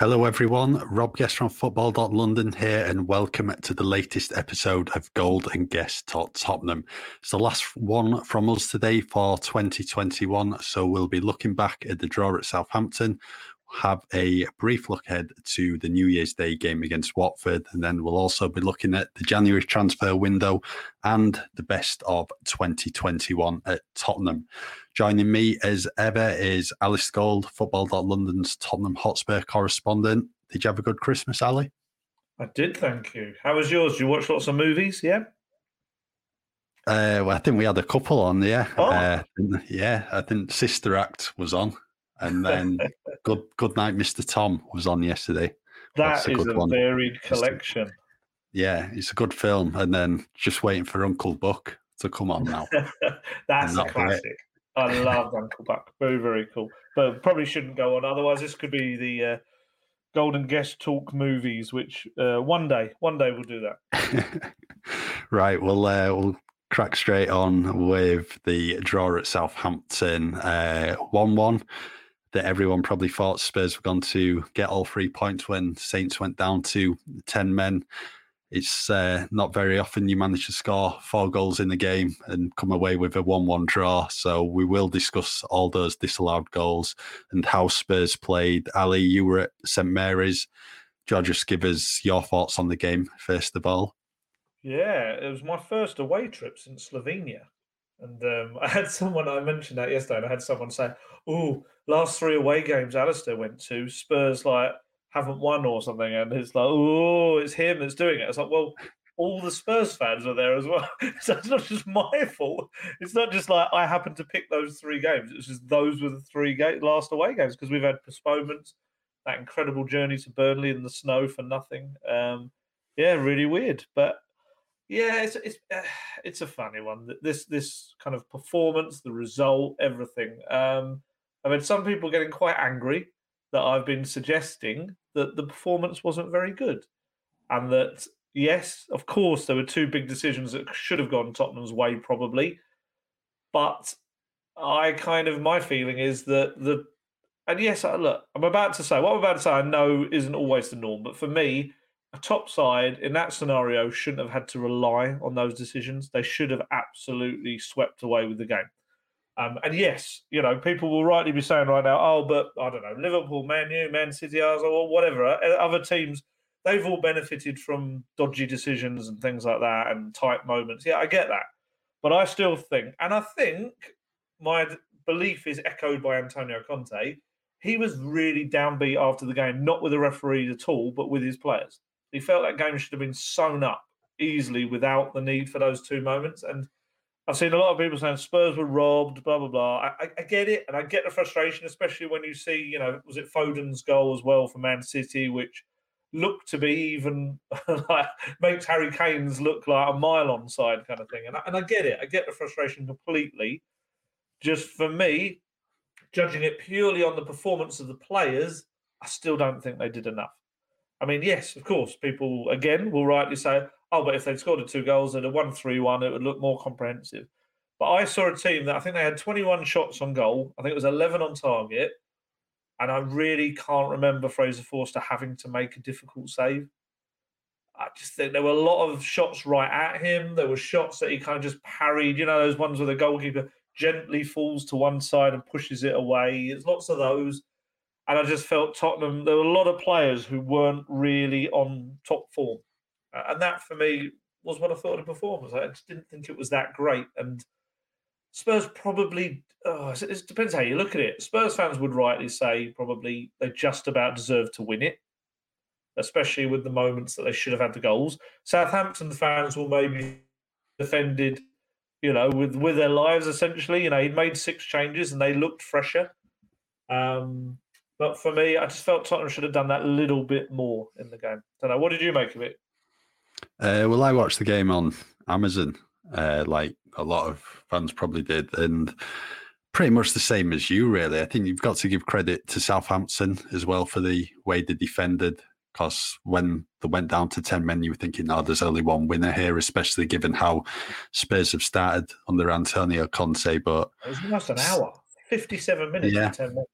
Hello, everyone. Rob Guest from Football.London here, and welcome to the latest episode of Gold and Guest Talk Tottenham. It's the last one from us today for 2021, so we'll be looking back at the draw at Southampton, have a brief look ahead to the New Year's Day game against Watford, and then we'll also be looking at the January transfer window and the best of 2021 at Tottenham. Joining me as ever is Alasdair Gold, Football.London's Tottenham Hotspur correspondent. Did you have a good Christmas, Ali? I did, thank you. How was yours? Did you watch lots of movies? Yeah. Uh, well, I think we had a couple on, yeah. Oh. Uh, yeah, I think Sister Act was on. And then Good Good Night, Mr. Tom was on yesterday. That That's a is a one. varied collection. Yeah, it's a good film. And then just waiting for Uncle Buck to come on now. That's a classic. I love Uncle Buck. Very, very cool. But probably shouldn't go on. Otherwise, this could be the uh, Gold and Guest Talk movies, which uh, one day, one day we'll do that. right, well, uh, we'll crack straight on with the draw at Southampton, uh, one-one. That everyone probably thought Spurs were going to get all three points when Saints went down to ten men. It's uh, not very often you manage to score four goals in the game and come away with a one-one draw. So we will discuss all those disallowed goals and how Spurs played. Ali, you were at St Mary's. You just give us your thoughts on the game first of all? Yeah, it was my first away trip since Slovenia. And um, I had someone, I mentioned that yesterday, and I had someone say, Oh, last three away games Alasdair went to, Spurs like haven't won or something. And it's like, Oh, it's him that's doing it. It's like, Well, all the Spurs fans are there as well. so it's not just my fault. It's not just like I happened to pick those three games. It's just those were the three ga- last away games because we've had postponements, that incredible journey to Burnley in the snow for nothing. Um, yeah, really weird. But yeah, it's it's uh, it's a funny one. Th- This this kind of performance, the result, everything. Um, I've had some people getting quite angry that I've been suggesting that the performance wasn't very good, and that yes, of course, there were two big decisions that should have gone Tottenham's way, probably, but I kind of my feeling is that the and yes, look, I'm about to say what I'm about to say. I know isn't always the norm, but for me, a top side in that scenario shouldn't have had to rely on those decisions. They should have absolutely swept away with the game. Um, and yes, you know, people will rightly be saying right now, oh, but I don't know, Liverpool, Man U, Man City, or whatever, uh, other teams, they've all benefited from dodgy decisions and things like that and tight moments. Yeah, I get that. But I still think, and I think my belief is echoed by Antonio Conte, he was really downbeat after the game, not with the referees at all, but with his players. He felt that game should have been sewn up easily without the need for those two moments. And I've seen a lot of people saying Spurs were robbed, blah blah blah. I, I, get it, and I get the frustration, especially when you see, you know, was it Foden's goal as well for Man City, which looked to be even like makes Harry Kane's look like a mile on side kind of thing. And I, and I get it, I get the frustration completely. Just for me, judging it purely on the performance of the players, I still don't think they did enough. I mean, yes, of course, people again will rightly say, oh, but if they'd scored two goals and a 1 3 1, it would look more comprehensive. But I saw a team that I think they had 21 shots on goal. I think it was 11 on target. And I really can't remember Fraser Forster having to make a difficult save. I just think there were a lot of shots right at him. There were shots that he kind of just parried. You know, those ones where the goalkeeper gently falls to one side and pushes it away. There's lots of those. And I just felt Tottenham, there were a lot of players who weren't really on top form. And that for me was what I thought of performance. I just didn't think it was that great. And Spurs probably, oh, it depends how you look at it. Spurs fans would rightly say probably they just about deserve to win it, especially with the moments that they should have had the goals. Southampton fans will maybe defended, you know, with with their lives essentially. You know, he'd made six changes and they looked fresher. Um, but for me, I just felt Tottenham should have done that little bit more in the game. don't know. What did you make of it? Uh, well, I watched the game on Amazon, uh, like a lot of fans probably did, and pretty much the same as you, really. I think you've got to give credit to Southampton as well for the way they defended. Because when they went down to 10 men, you were thinking, oh, there's only one winner here, especially given how Spurs have started under Antonio Conte. But It was almost an hour, 57 minutes. Yeah. and 10 minutes.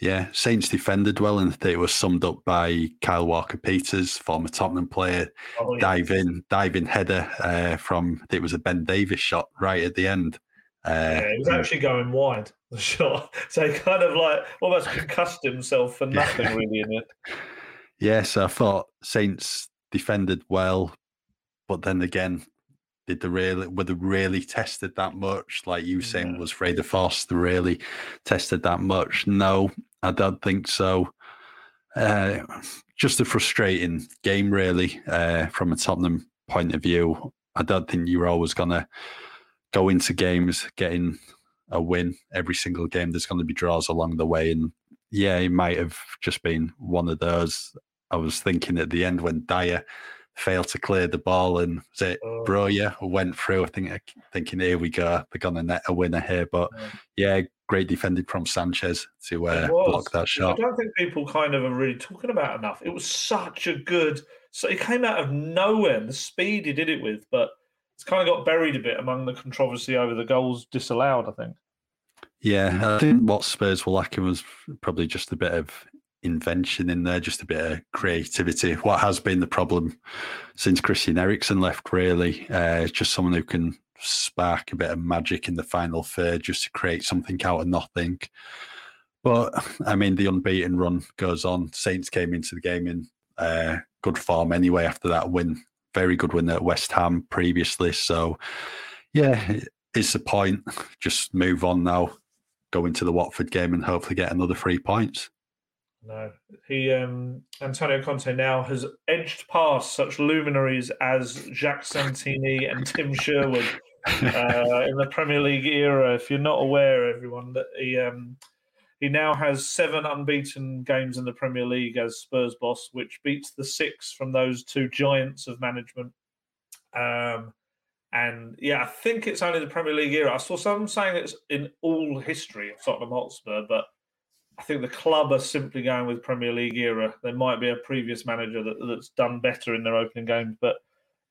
Yeah, Saints defended well, and it was summed up by Kyle Walker Peters, former Tottenham player, oh, yeah. diving diving header uh, from it was a Ben Davies shot right at the end. Uh, yeah, it was actually going wide the shot, so he kind of like almost concussed himself for nothing yeah. really in it. Yes, I thought Saints defended well, but then again, did they really were they really tested that much? Like you saying, was Fraser Forster really tested that much? No, I don't think so. Uh, just a frustrating game, really, uh, from a Tottenham point of view. I don't think you're always going to go into games getting a win every single game. There's going to be draws along the way. And yeah, it might have just been one of those. I was thinking at the end when Dier failed to clear the ball and was it oh. Broja went through. I think thinking here we go, they're gonna net a winner here. But yeah, yeah great defending from Sanchez to uh, block that shot. I don't think people kind of are really talking about enough. It was such a good. So it came out of nowhere. The speed he did it with, but it's kind of got buried a bit among the controversy over the goals disallowed. I think. Yeah, I think what Spurs were lacking was probably just a bit of invention in there, just a bit of creativity. What has been the problem since Christian Eriksen left, really, uh, just someone who can spark a bit of magic in the final third just to create something out of nothing. But I mean, the unbeaten run goes on. Saints came into the game in uh, good form anyway after that win. Very good win at West Ham previously. So, yeah, it's the point. Just move on now, go into the Watford game and hopefully get another three points. No, he um, Antonio Conte now has edged past such luminaries as Jacques Santini and Tim Sherwood uh, in the Premier League era. If you're not aware, everyone, that he um, he now has seven unbeaten games in the Premier League as Spurs boss, which beats the six from those two giants of management. Um, and yeah, I think it's only the Premier League era. I saw some saying it's in all history of Tottenham Hotspur, but I think the club are simply going with Premier League era. There might be a previous manager that, that's done better in their opening games, but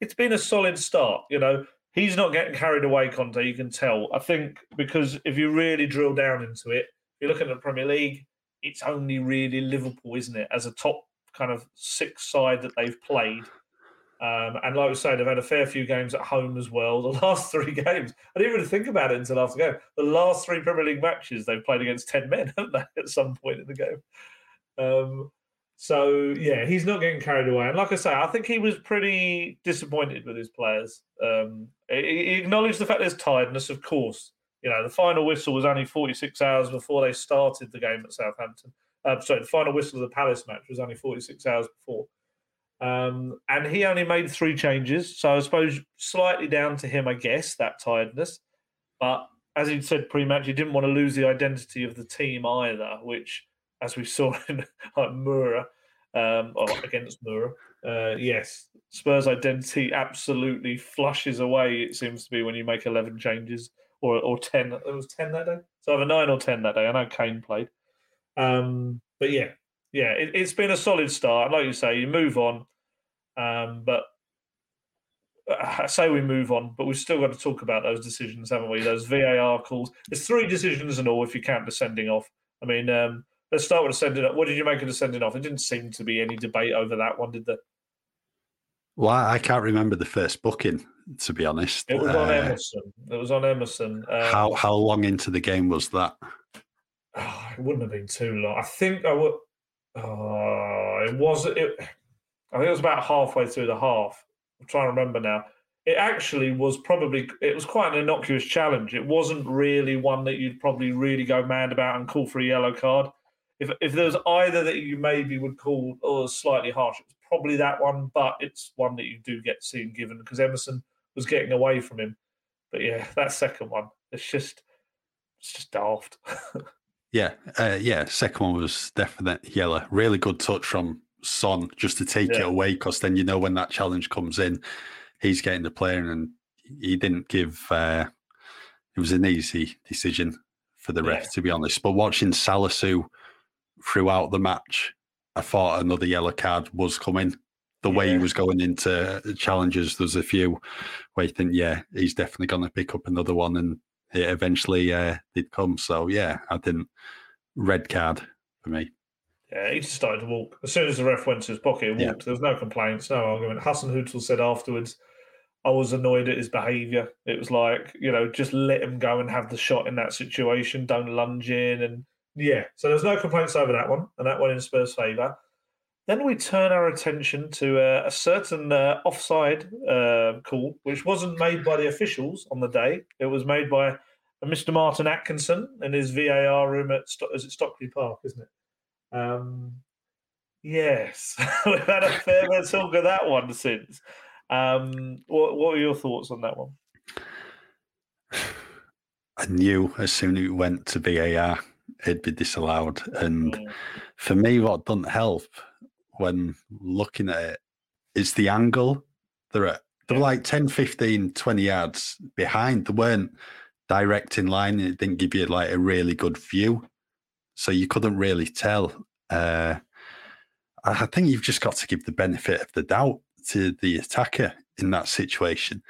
it's been a solid start. You know, he's not getting carried away, Conte. You can tell. I think because if you really drill down into it, if you look at the Premier League, it's only really Liverpool, isn't it, as a top kind of six side that they've played um, and like we say, they've had a fair few games at home as well. The last three games, I didn't really think about it until after the game. The last three Premier League matches, they've played against 10 men, haven't they, at some point in the game? Um, so, yeah, he's not getting carried away. And like I say, I think he was pretty disappointed with his players. Um, he acknowledged the fact there's tiredness, of course. You know, the final whistle was only 46 hours before they started the game at Southampton. Uh, sorry, the final whistle of the Palace match was only 46 hours before. Um, and he only made three changes. So I suppose slightly down to him, I guess, that tiredness. But as he said pre match, he didn't want to lose the identity of the team either, which, as we saw in like Mura, um, or against Mura, uh, yes, Spurs' identity absolutely flushes away, it seems to be, when you make 11 changes or, or 10. It was 10 that day. So either 9 or 10 that day. I know Kane played. Um, but yeah, yeah, it, has been a solid start. Like you say, you move on, um, but I say we move on, but we've still got to talk about those decisions, haven't we? Those VAR calls. There's three decisions in all if you count the sending off. I mean, um, let's start with the sending off. What did you make of the sending off? It didn't seem to be any debate over that one, did there? Well, I can't remember the first booking, to be honest. It was on uh, Emerson. It was on Emerson. Um, how how long into the game was that? Oh, it wouldn't have been too long. I think I would. Oh, it was. It, I think it was about halfway through the half. I'm trying to remember now. It actually was probably. It was quite an innocuous challenge. It wasn't really one that you'd probably really go mad about and call for a yellow card. If if there's either that you maybe would call oh slightly harsh, it's probably that one. But it's one that you do get seen given because Emerson was getting away from him. But yeah, that second one, it's just it's just daft. Yeah, uh, yeah. Second one was definite yellow. Really good touch from Son just to take yeah. it away because then you know when that challenge comes in, he's getting the player and he didn't give. Uh, it was an easy decision for the ref, yeah. to be honest. But watching Salisu throughout the match, I thought another yellow card was coming. The yeah. way he was going into challenges, there's a few where you think, yeah, he's definitely going to pick up another one, and it eventually uh, did come. So yeah, I didn't red card for me. Yeah, he just started to walk. As soon as the ref went to his pocket, he walked. Yeah. There was no complaints, no argument. Hasenhüttl said afterwards, I was annoyed at his behaviour. It was like, you know, just let him go and have the shot in that situation. Don't lunge in. And yeah, so there's no complaints over that one, and that one in Spurs' favour. Then we turn our attention to uh, a certain uh, offside uh, call, which wasn't made by the officials on the day. It was made by Mr. Martin Atkinson in his VAR room at is it Stockley Park, isn't it? Um, yes, we've had a fair bit of talk of that one since. Um, what, what were your thoughts on that one? I knew as soon as it went to VAR, it'd be disallowed. And mm. for me, what doesn't help when looking at it is the angle. They're at, they're yeah. like 10, 15, 20 yards behind. They weren't direct in line. It didn't give you like a really good view. So you couldn't really tell. Uh, I think you've just got to give the benefit of the doubt to the attacker in that situation,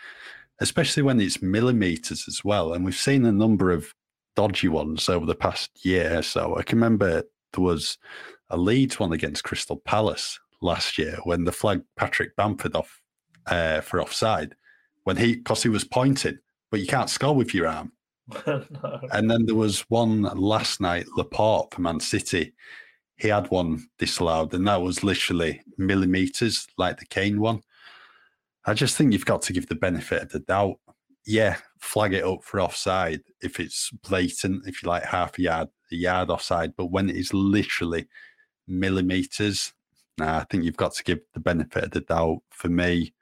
especially when it's millimeters as well. And we've seen a number of dodgy ones over the past year. So I can remember there was a Leeds one against Crystal Palace last year when the flag Patrick Bamford off uh, for offside when he because he was pointing, but you can't score with your arm. And then there was one last night, Laporte for Man City he had one disallowed, and that was literally millimeters, like the Kane one. I just think you've got to give the benefit of the doubt. Yeah, flag it up for offside if it's blatant, if you like half a yard, a yard offside. But when it is literally millimeters, nah, I think you've got to give the benefit of the doubt. For me,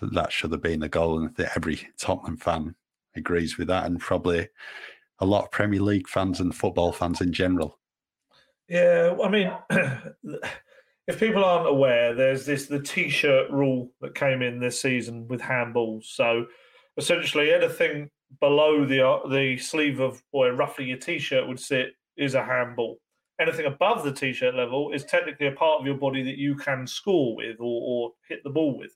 that should have been a goal, and every Tottenham fan agrees with that, and probably a lot of Premier League fans and football fans in general. Yeah, I mean, if people aren't aware, there's this the t-shirt rule that came in this season with handballs. So essentially, anything below the uh, the sleeve of where roughly your t-shirt would sit is a handball. Anything above the t-shirt level is technically a part of your body that you can score with or, or hit the ball with.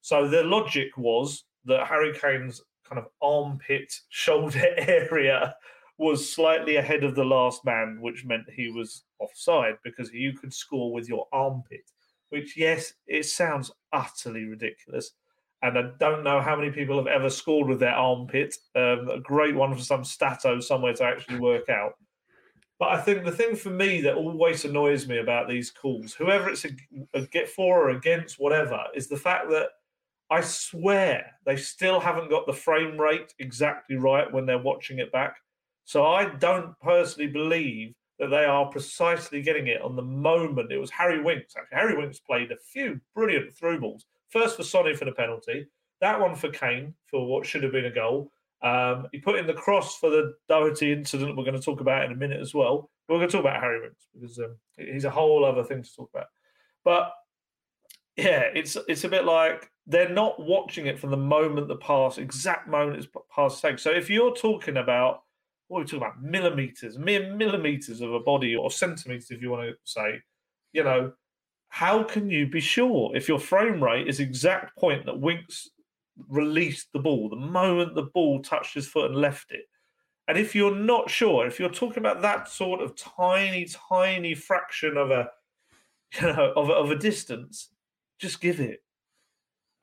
So the logic was that Harry Kane's kind of armpit shoulder area was slightly ahead of the last man, which meant he was offside because you could score with your armpit. Which, yes, it sounds utterly ridiculous. And I don't know how many people have ever scored with their armpit. Um, a great one for some stato somewhere to actually work out. But I think the thing for me that always annoys me about these calls, whoever it's a, a get for or against, whatever, is the fact that I swear they still haven't got the frame rate exactly right when they're watching it back. So I don't personally believe that they are precisely getting it on the moment. It was Harry Winks. Actually, Harry Winks played a few brilliant through balls. First for Sonny for the penalty, that one for Kane for what should have been a goal. Um, he put in the cross for the Doherty incident. We're going to talk about in a minute as well. We're going to talk about Harry Winks because um, he's a whole other thing to talk about. But yeah, it's it's a bit like they're not watching it from the moment the pass, exact moment it's pass takes. So if you're talking about what are we talking about? Millimeters, mere millimeters of a body, or centimeters, if you want to say. You know, how can you be sure if your frame rate is exact point that Winks released the ball, the moment the ball touched his foot and left it? And if you're not sure, if you're talking about that sort of tiny, tiny fraction of a, you know, of, of a distance, just give it.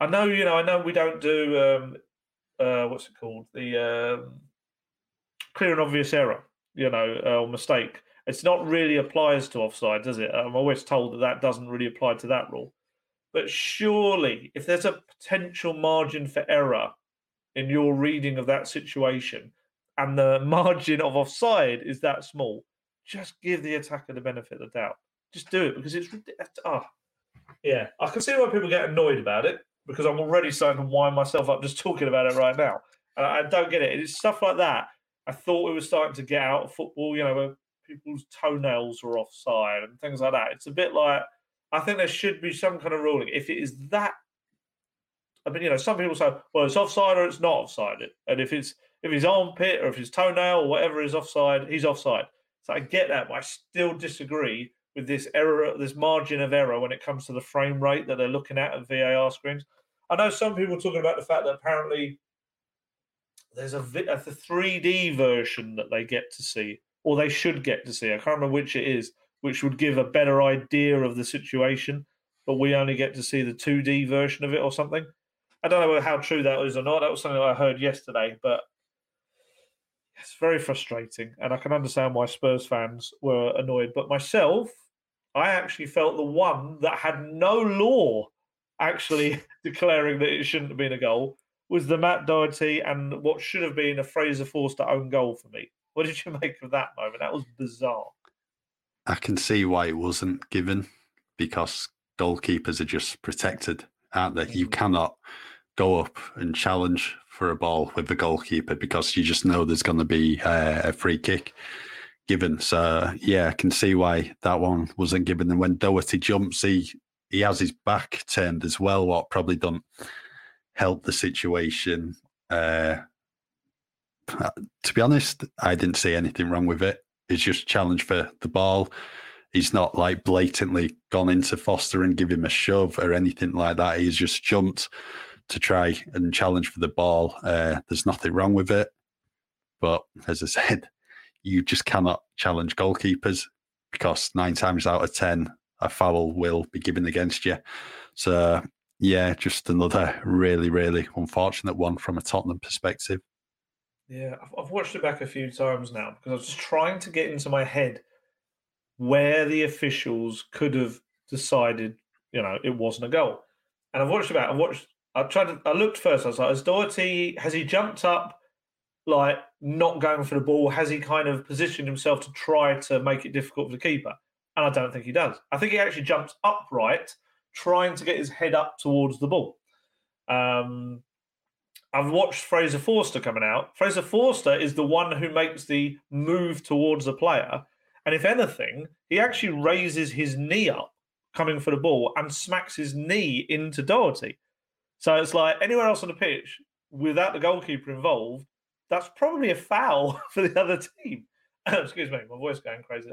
I know, you know, I know we don't do um, uh, what's it called? The um, clear and obvious error, you know, uh, or mistake. It's not really applies to offside, does it? I'm always told that that doesn't really apply to that rule. But surely, if there's a potential margin for error in your reading of that situation, and the margin of offside is that small, just give the attacker the benefit of the doubt. Just do it because it's ah, yeah. I can see why people get annoyed about it because I'm already starting to wind myself up just talking about it right now. And I don't get it. It's stuff like that I thought we were starting to get out of football, you know, where people's toenails were offside and things like that. It's a bit like I think there should be some kind of ruling. If it is that, I mean, you know, some people say, well, it's offside or it's not offside, and if it's if his armpit or if his toenail or whatever is offside, he's offside. So I get that, but I still disagree with this error, this margin of error when it comes to the frame rate that they're looking at at VAR screens. I know some people talking about the fact that apparently there's a, a 3D version that they get to see or they should get to see. I can't remember which it is, which would give a better idea of the situation. But we only get to see the 2D version of it or something. I don't know how true that is or not. That was something I heard yesterday, but it's very frustrating. And I can understand why Spurs fans were annoyed. But myself, I actually felt the one that had no law actually declaring that it shouldn't have been a goal was the Matt Doherty and what should have been a Fraser Forster own goal for me. What did you make of that moment? That was bizarre. I can see why it wasn't given because goalkeepers are just protected, aren't they? Mm-hmm. You cannot go up and challenge for a ball with the goalkeeper because you just know there's going to be uh, a free kick given. So yeah, I can see why that one wasn't given. And when Doherty jumps, he he has his back turned as well, what probably don't help the situation. Uh, to be honest, I didn't see anything wrong with it. It's just challenge for the ball. He's not like blatantly gone into Forster and give him a shove or anything like that. He's just jumped to try and challenge for the ball. Uh, there's nothing wrong with it. But as I said, you just cannot challenge goalkeepers because nine times out of 10, a foul will be given against you. So, yeah, just another really, really unfortunate one from a Tottenham perspective. Yeah, I've watched it back a few times now because I was just trying to get into my head where the officials could have decided, you know, it wasn't a goal. And I've watched it back. I watched. I tried to. I looked first. I was like, has Doherty has he jumped up, like not going for the ball? Has he kind of positioned himself to try to make it difficult for the keeper? And I don't think he does. I think he actually jumps upright, trying to get his head up towards the ball. Um, I've watched Fraser Forster coming out. Fraser Forster is the one who makes the move towards the player. And if anything, he actually raises his knee up coming for the ball and smacks his knee into Doherty. So it's like anywhere else on the pitch without the goalkeeper involved, that's probably a foul for the other team. Excuse me, my voice going crazy.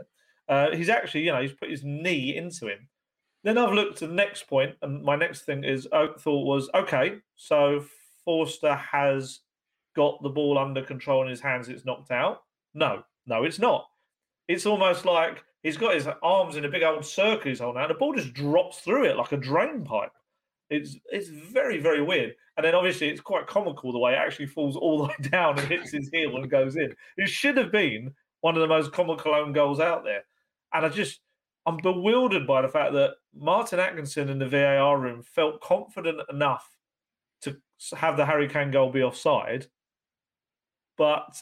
Uh, he's actually, you know, he's put his knee into him. Then I've looked at the next point, and my next thing is oh, thought was okay. So Forster has got the ball under control in his hands. It's knocked out. No, no, it's not. It's almost like he's got his arms in a big old circle he's holding, and the ball just drops through it like a drain pipe. It's it's very very weird. And then obviously it's quite comical the way it actually falls all the way down and hits his heel and goes in. It should have been one of the most comical own goals out there. And I just, I'm bewildered by the fact that Martin Atkinson in the VAR room felt confident enough to have the Harry Kane goal be offside, but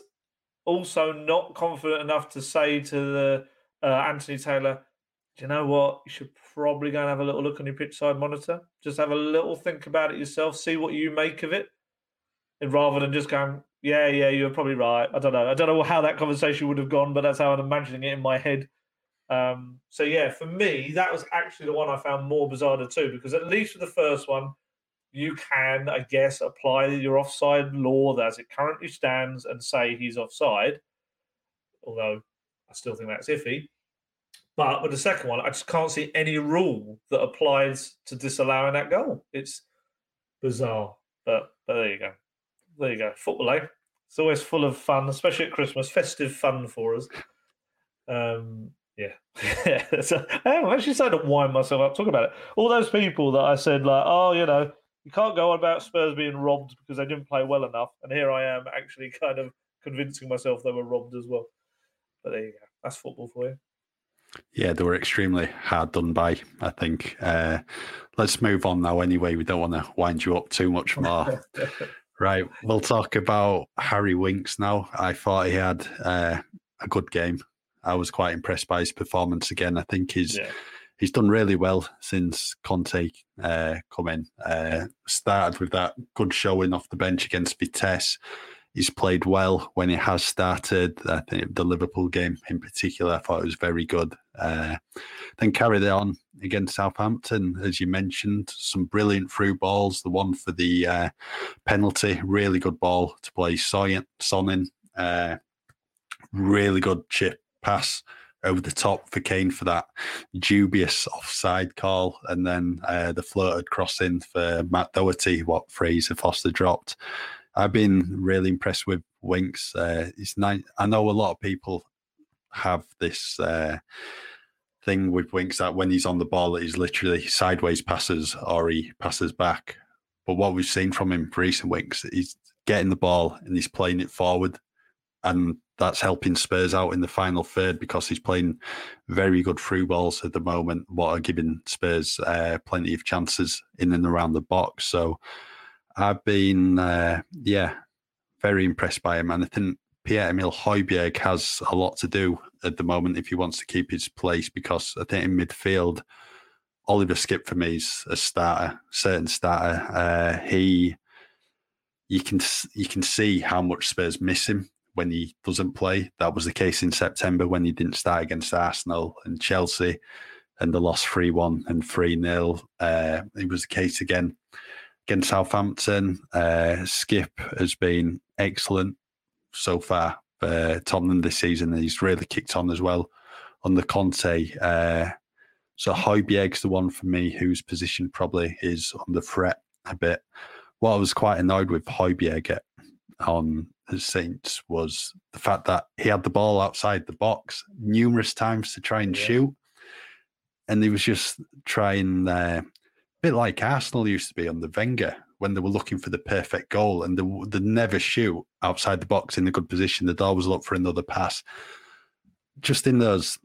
also not confident enough to say to the uh, Anthony Taylor, do you know what? You should probably go and have a little look on your pitch side monitor. Just have a little think about it yourself, see what you make of it. And rather than just going, yeah, yeah, you're probably right. I don't know. I don't know how that conversation would have gone, but that's how I'm imagining it in my head. Um, so yeah, for me, that was actually the one I found more bizarre two because at least for the first one, you can, I guess, apply your offside law as it currently stands and say he's offside. Although I still think that's iffy. But with the second one, I just can't see any rule that applies to disallowing that goal. It's bizarre. But but there you go. There you go. Football, eh? It's always full of fun, especially at Christmas, festive fun for us. Um, yeah. so, I'm actually starting to wind myself up talking about it. All those people that I said, like, oh, you know, you can't go on about Spurs being robbed because they didn't play well enough. And here I am actually kind of convincing myself they were robbed as well. But there you go. That's football for you. Yeah, they were extremely hard done by, I think. Uh, let's move on now anyway. We don't want to wind you up too much more. right, we'll talk about Harry Winks now. I thought he had uh, a good game. I was quite impressed by his performance again. I think he's yeah. he's done really well since Conte uh, come in. Uh, started with that good showing off the bench against Vitesse. He's played well when he has started. I think the Liverpool game in particular, I thought it was very good. Uh, then carried on against Southampton, as you mentioned, some brilliant through balls. The one for the uh, penalty, really good ball to play Son in. Uh, really good chip pass over the top for Kane for that dubious offside call, and then uh, the floated crossing for Matt Doherty, what Fraser Forster dropped. I've been really impressed with Winks. Uh, it's nice. I know a lot of people have this uh, thing with Winks that when he's on the ball, he's literally sideways passes or he passes back. But what we've seen from him recent weeks, he's getting the ball and he's playing it forward. And that's helping Spurs out in the final third because he's playing very good through balls at the moment, what are giving Spurs uh, plenty of chances in and around the box. So I've been, uh, yeah, very impressed by him. And I think Pierre Emile Højbjerg has a lot to do at the moment if he wants to keep his place because I think in midfield, Oliver Skipp for me is a starter, certain starter. Uh, he, you can you can see how much Spurs miss him when he doesn't play. That was the case in September when he didn't start against Arsenal and Chelsea, and the loss three one and three 0 uh, It was the case again against Southampton. Uh, Skipp has been excellent so far for Tottenham this season. He's really kicked on as well under Conte. Uh, so Højbjerg's the one for me whose position probably is on the threat a bit. What I was quite annoyed with Højbjerg on the Saints was the fact that he had the ball outside the box numerous times to try and yeah. shoot. And he was just trying, uh, bit like Arsenal used to be on the Wenger, when they were looking for the perfect goal and they, they never shoot outside the box in a good position. They'd always look for another pass. Just in those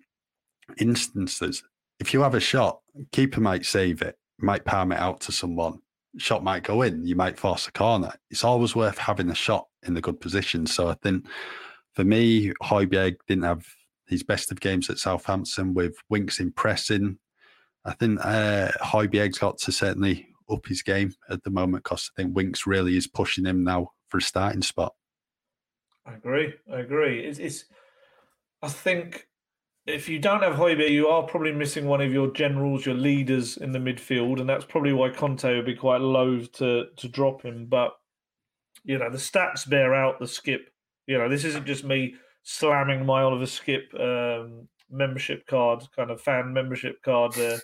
instances, if you have a shot, keeper might save it, might palm it out to someone. Shot might go in. You might force a corner. It's always worth having a shot in the good position. So I think for me, Højbjerg didn't have his best of games at Southampton with Winks impressing. I think uh, Højbjerg's got to certainly up his game at the moment because I think Winks really is pushing him now for a starting spot. I agree. I agree. It's, it's I think if you don't have Højbjerg, you are probably missing one of your generals, your leaders in the midfield, and that's probably why Conte would be quite loath to to drop him. But you know, the stats bear out the Skipp. You know, this isn't just me slamming my Oliver Skipp um, membership card, kind of fan membership card uh,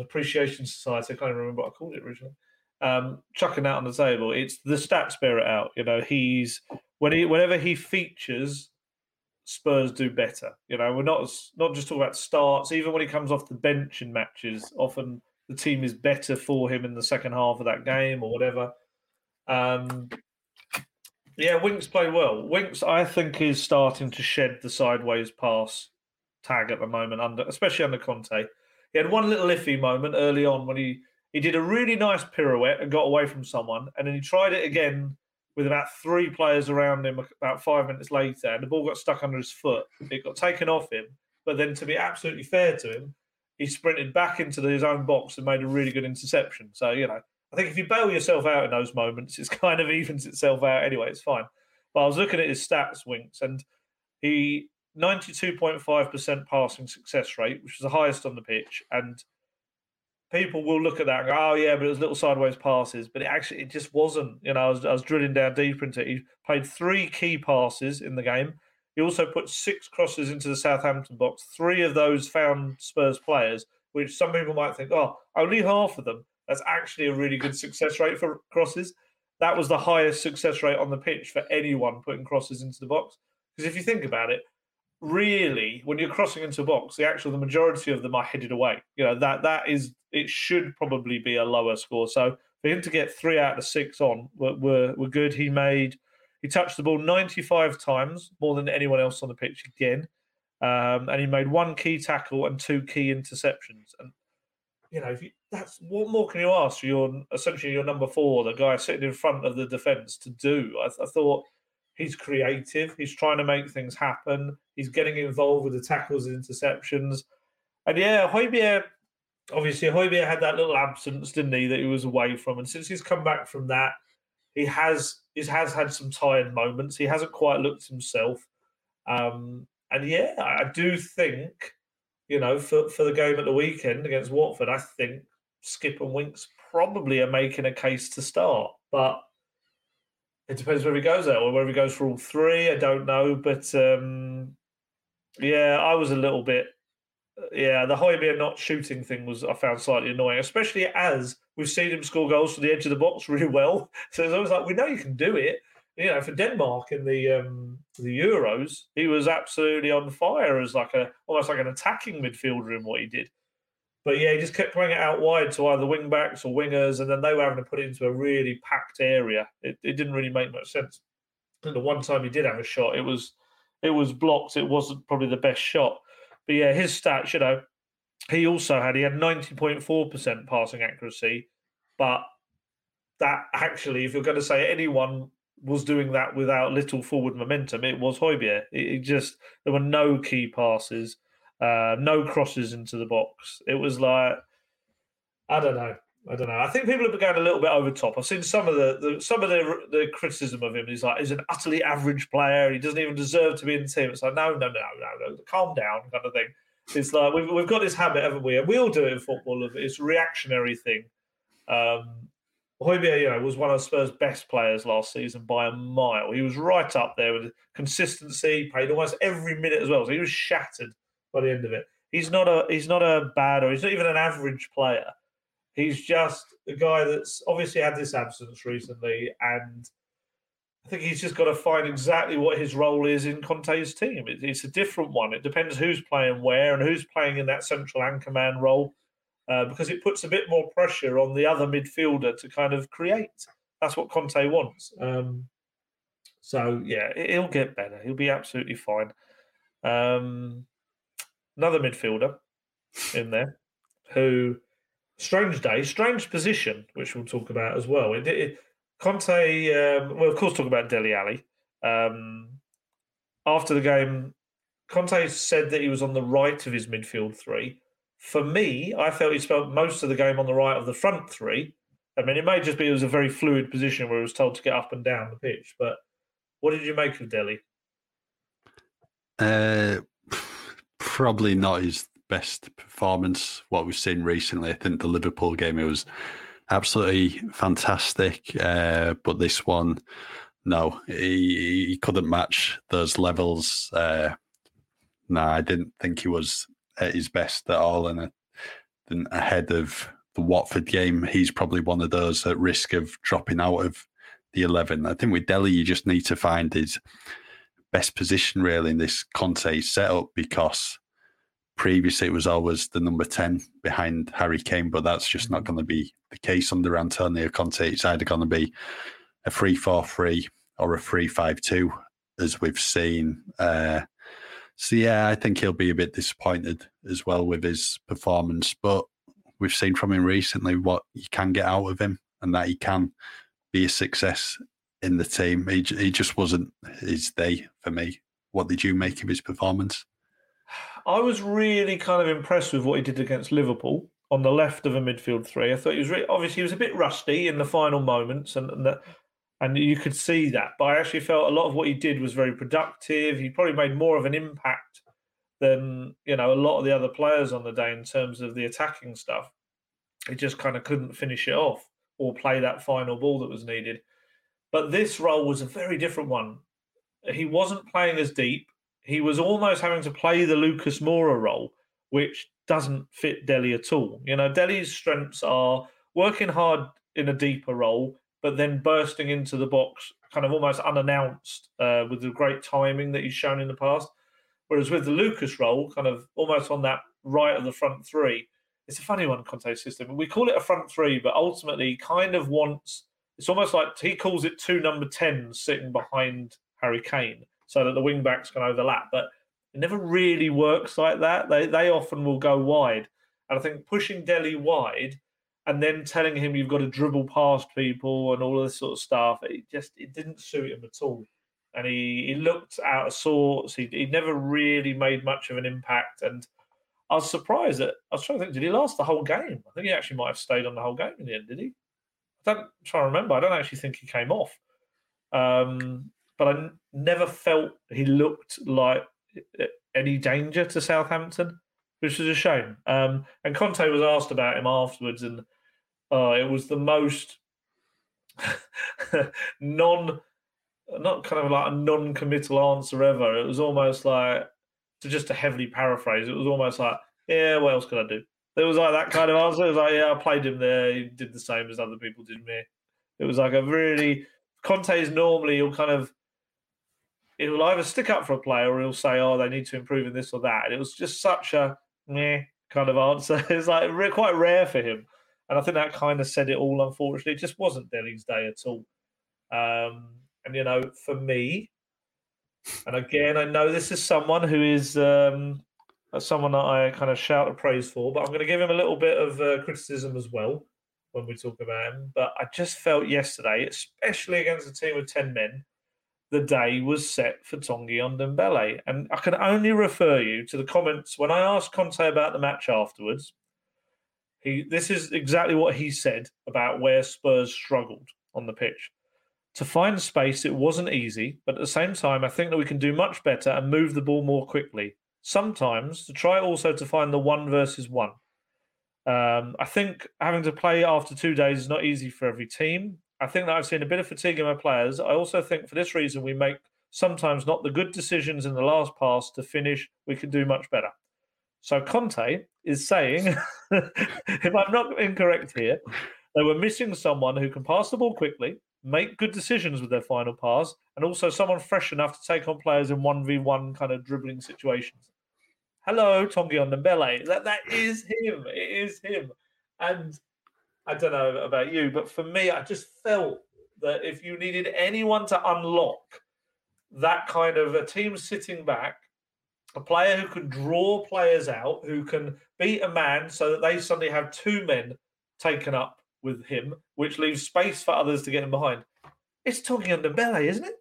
Appreciation Society. I can't even remember what I called it originally. Um, chucking that on the table. It's the stats bear it out. You know, he's when he whenever he features, Spurs do better. You know, we're not not just talking about starts. Even when he comes off the bench in matches, often the team is better for him in the second half of that game or whatever. Um, yeah, Winks played well. Winks, I think, is starting to shed the sideways pass tag at the moment, under especially under Conte. He had one little iffy moment early on when he he did a really nice pirouette and got away from someone, and then he tried it again with about three players around him about five minutes later, and the ball got stuck under his foot. It got taken off him, but then to be absolutely fair to him, he sprinted back into his own box and made a really good interception. So you know, I think if you bail yourself out in those moments, it's kind of evens itself out anyway. It's fine. But I was looking at his stats, Winks, and he 92.5% passing success rate, which was the highest on the pitch. And people will look at that and go, oh, yeah, but it was little sideways passes. But it actually, it just wasn't. You know, I was, I was drilling down deeper into it. He played three key passes in the game. He also put six crosses into the Southampton box. Three of those found Spurs players, which some people might think, oh, only half of them. That's actually a really good success rate for crosses. That was the highest success rate on the pitch for anyone putting crosses into the box. Because if you think about it, really, when you're crossing into a box, the actual the majority of them are headed away. You know that that is it should probably be a lower score. So for him to get three out of six on were were, were good. He made he touched the ball 95 times more than anyone else on the pitch again, um, and he made one key tackle and two key interceptions. And you know you, that's what more can you ask for your essentially your number four, the guy sitting in front of the defence to do? I, I thought He's creative. He's trying to make things happen. He's getting involved with the tackles and interceptions. And yeah, Højbjerg, obviously, Højbjerg had that little absence, didn't he, that he was away from. And since he's come back from that, he has he has had some tired moments. He hasn't quite looked himself. Um, and yeah, I do think, you know, for, for the game at the weekend against Watford, I think Skipp and Winks probably are making a case to start. But it depends where he goes at or whether he goes for all three. I don't know, but um, yeah, I was a little bit. Yeah, the Højbjerg not shooting thing was I found slightly annoying, especially as we've seen him score goals from the edge of the box really well. So it's always like we know you can do it. you know, for Denmark in the um, the Euros, he was absolutely on fire as like a almost like an attacking midfielder in what he did. But yeah, he just kept playing it out wide to either wing backs or wingers, and then they were having to put it into a really packed area. It, it didn't really make much sense. And the one time he did have a shot, it was it was blocked. It wasn't probably the best shot. But yeah, his stats, you know, he also had he had ninety point four percent passing accuracy, but that actually, if you're going to say anyone was doing that without little forward momentum, it was Højbjerg. It, it just there were no key passes. Uh, no crosses into the box. It was like, I don't know. I don't know. I think people have been going a little bit over top. I've seen some of the, the some of the the criticism of him. He's like, he's an utterly average player. He doesn't even deserve to be in the team. It's like, no, no, no, no, no. Calm down, kind of thing. It's like we've we've got this habit, haven't we? And we all do it in football. Of it's reactionary thing. Um, Højbjerg, you know, was one of Spurs' best players last season by a mile. He was right up there with consistency. Played almost every minute as well. So he was shattered by the end of it. He's not a he's not a bad or he's not even an average player. He's just a guy that's obviously had this absence recently, and I think he's just got to find exactly what his role is in Conte's team. It, it's a different one. It depends who's playing where and who's playing in that central anchor man role, uh, because it puts a bit more pressure on the other midfielder to kind of create. That's what Conte wants. Um, so yeah, he'll get better. He'll be absolutely fine. Um, another midfielder in there who strange day, strange position, which we'll talk about as well. It, it, Conte, um, well, of course, talk about Dele Alli. Um, after the game, Conte said that he was on the right of his midfield three. For me, I felt he spent most of the game on the right of the front three. I mean, it may just be it was a very fluid position where he was told to get up and down the pitch. But what did you make of Dele? Uh, probably not his best performance. What we've seen recently, I think the Liverpool game it was absolutely fantastic. Uh, but this one, no, he, he couldn't match those levels. Uh, no, I didn't think he was at his best at all. And ahead of the Watford game, he's probably one of those at risk of dropping out of the 11. I think with Dele, you just need to find his best position really in this Conte setup because previously it was always the number 10 behind Harry Kane, but that's just not mm. going to be the case under Antonio Conte. It's either going to be a 3 4 3 or a 3 5 2, as we've seen. Uh, so, yeah, I think he'll be a bit disappointed as well with his performance, but we've seen from him recently what you can get out of him and that he can be a success in the team. He, he just wasn't his day for me. What did you make of his performance? I was really kind of impressed with what he did against Liverpool on the left of a midfield three. I thought he was really, obviously he was a bit rusty in the final moments, and and, the, and you could see that. But I actually felt a lot of what he did was very productive. He probably made more of an impact than you know a lot of the other players on the day in terms of the attacking stuff. He just kind of couldn't finish it off or play that final ball that was needed. But this role was a very different one. He wasn't playing as deep. He was almost having to play the Lucas Moura role, which doesn't fit Dele at all. You know, Dele's strengths are working hard in a deeper role, but then bursting into the box kind of almost unannounced uh, with the great timing that he's shown in the past. Whereas with the Lucas role, kind of almost on that right of the front three, it's a funny one, Conte's system. We call it a front three, but ultimately kind of wants it's almost like he calls it two number 10s sitting behind Harry Kane so that the wing backs can overlap. But it never really works like that. They they often will go wide. And I think pushing Dele wide and then telling him you've got to dribble past people and all of this sort of stuff, it just it didn't suit him at all. And he, he looked out of sorts. He, he never really made much of an impact. And I was surprised that I was trying to think, did he last the whole game? I think he actually might have stayed on the whole game in the end, did he? I don't trying to remember. I don't actually think he came off. Um, but I n- never felt he looked like any danger to Southampton, which is a shame. Um, and Conte was asked about him afterwards, and uh, it was the most non, not kind of like a non-committal answer ever. It was almost like, to just to heavily paraphrase, it was almost like, yeah, what else could I do? It was like that kind of answer. It was like, yeah, I played him there. He did the same as other people did me. It was like a really Conte is normally he'll kind of he'll either stick up for a player or he'll say, "Oh, they need to improve in this or that." And it was just such a meh kind of answer. it's like quite rare for him, and I think that kind of said it all. Unfortunately, it just wasn't Dele's day at all. Um, and you know, for me, and again, I know this is someone who is um, someone that I kind of shout a praise for, but I'm going to give him a little bit of uh, criticism as well when we talk about him. But I just felt yesterday, especially against a team of 10 men, the day was set for Tanguy Ndombele. And I can only refer you to the comments when I asked Conte about the match afterwards. He, this is exactly what he said about where Spurs struggled on the pitch. To find space, it wasn't easy, but at the same time, I think that we can do much better and move the ball more quickly. Sometimes to try also to find the one versus one. Um, I think having to play after two days is not easy for every team. I think that I've seen a bit of fatigue in my players. I also think for this reason we make sometimes not the good decisions in the last pass to finish. We can do much better. So Conte is saying, if I'm not incorrect here, they were missing someone who can pass the ball quickly, make good decisions with their final pass, and also someone fresh enough to take on players in one v one kind of dribbling situations hello, Tanguy Ndombele. That that is him. It is him. And I don't know about you, but for me, I just felt that if you needed anyone to unlock that kind of a team sitting back, a player who can draw players out, who can beat a man so that they suddenly have two men taken up with him, which leaves space for others to get in behind. It's Tanguy Ndombele, isn't it?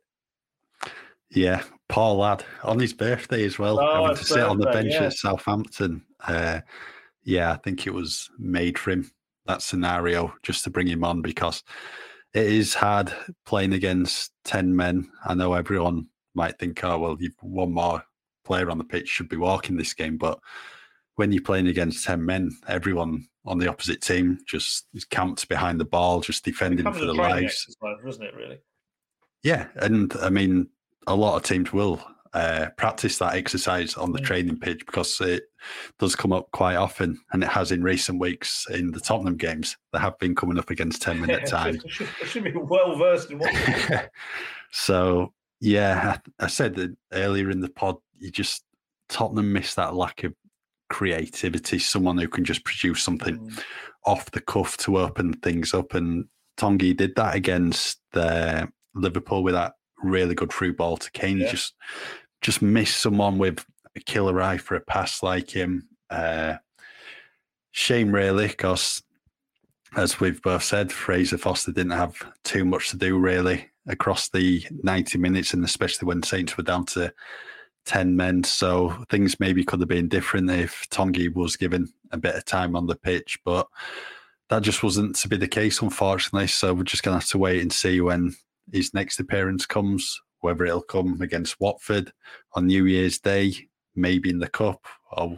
Yeah, poor lad on his birthday as well, oh, having to sit on the bench yeah. at Southampton. Uh, yeah, I think it was made for him that scenario just to bring him on because it is hard playing against ten men. I know everyone might think, oh well, you've one more player on the pitch should be walking this game, but when you're playing against ten men, everyone on the opposite team just is camped behind the ball, just defending for their lives, isn't it? Really? Yeah, and I mean a lot of teams will uh, practice that exercise on the training pitch because it does come up quite often, and it has in recent weeks in the Tottenham games. They have been coming up against ten minute time. It should, should, be well versed in what. so yeah, I, I said that earlier in the pod. You just Tottenham missed that lack of creativity. Someone who can just produce something mm. off the cuff to open things up, and Tongi did that against uh, Liverpool with that really good through ball to Kane. Yeah. He just just missed someone with a killer eye for a pass like him. Uh, shame, really, because as we've both said, Fraser Forster didn't have too much to do really across the 90 minutes, and especially when Saints were down to 10 men. So things maybe could have been different if Tongi was given a bit of time on the pitch, but that just wasn't to be the case, unfortunately. So we're just going to have to wait and see when his next appearance comes, whether it'll come against Watford on New Year's Day, maybe in the Cup, or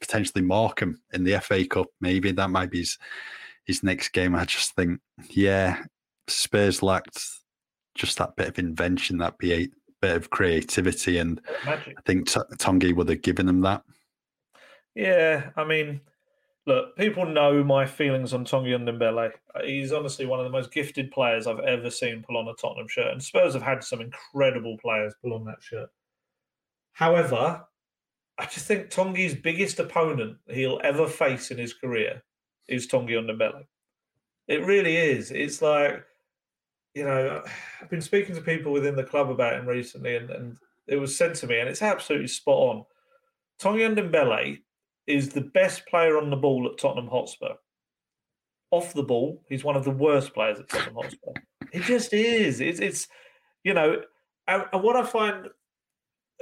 potentially Morecambe in the FA Cup. Maybe that might be his, his next game. I just think, yeah, Spurs lacked just that bit of invention, that bit of creativity, and Magic. I think T- Tanguy would have given them that. Yeah, I mean, look, people know my feelings on Tanguy Ndombele. He's honestly one of the most gifted players I've ever seen pull on a Tottenham shirt, and Spurs have had some incredible players pull on that shirt. However, I just think Tanguy's biggest opponent he'll ever face in his career is Tanguy Ndombele. It really is. It's like, you know, I've been speaking to people within the club about him recently, and, and it was said to me, and it's absolutely spot on. Tanguy Ndombele is the best player on the ball at Tottenham Hotspur. Off the ball, he's one of the worst players at Tottenham Hotspur. He just is. It's, it's you know, and, and, what I find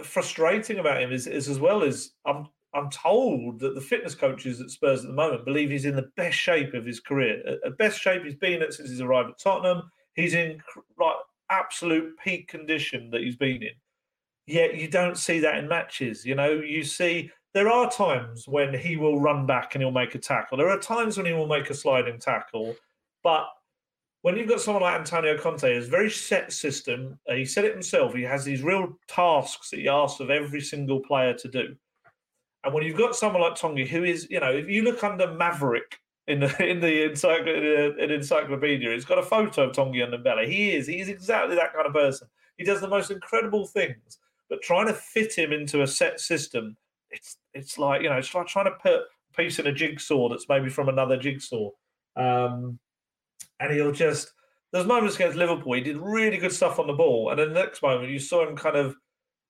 frustrating about him is, is as well as I'm I'm told that the fitness coaches at Spurs at the moment believe he's in the best shape of his career, the best shape he's been in since he's arrived at Tottenham. He's in like absolute peak condition that he's been in. Yet you don't see that in matches. You know, you see there are times when he will run back and he'll make a tackle. There are times when he will make a sliding tackle. But when you've got someone like Antonio Conte, his very set system. Uh, he said it himself. He has these real tasks that he asks of every single player to do. And when you've got someone like Tanguy, who is, you know, if you look under Maverick in the in the encycl- in encyclopedia. It's got a photo of Tanguy Ndombele. He is. He's exactly that kind of person. He does the most incredible things, but trying to fit him into a set system, it's it's like you know, it's like trying to put a piece in a jigsaw that's maybe from another jigsaw. Um, and he'll just there's moments against Liverpool. He did really good stuff on the ball, and then the next moment you saw him kind of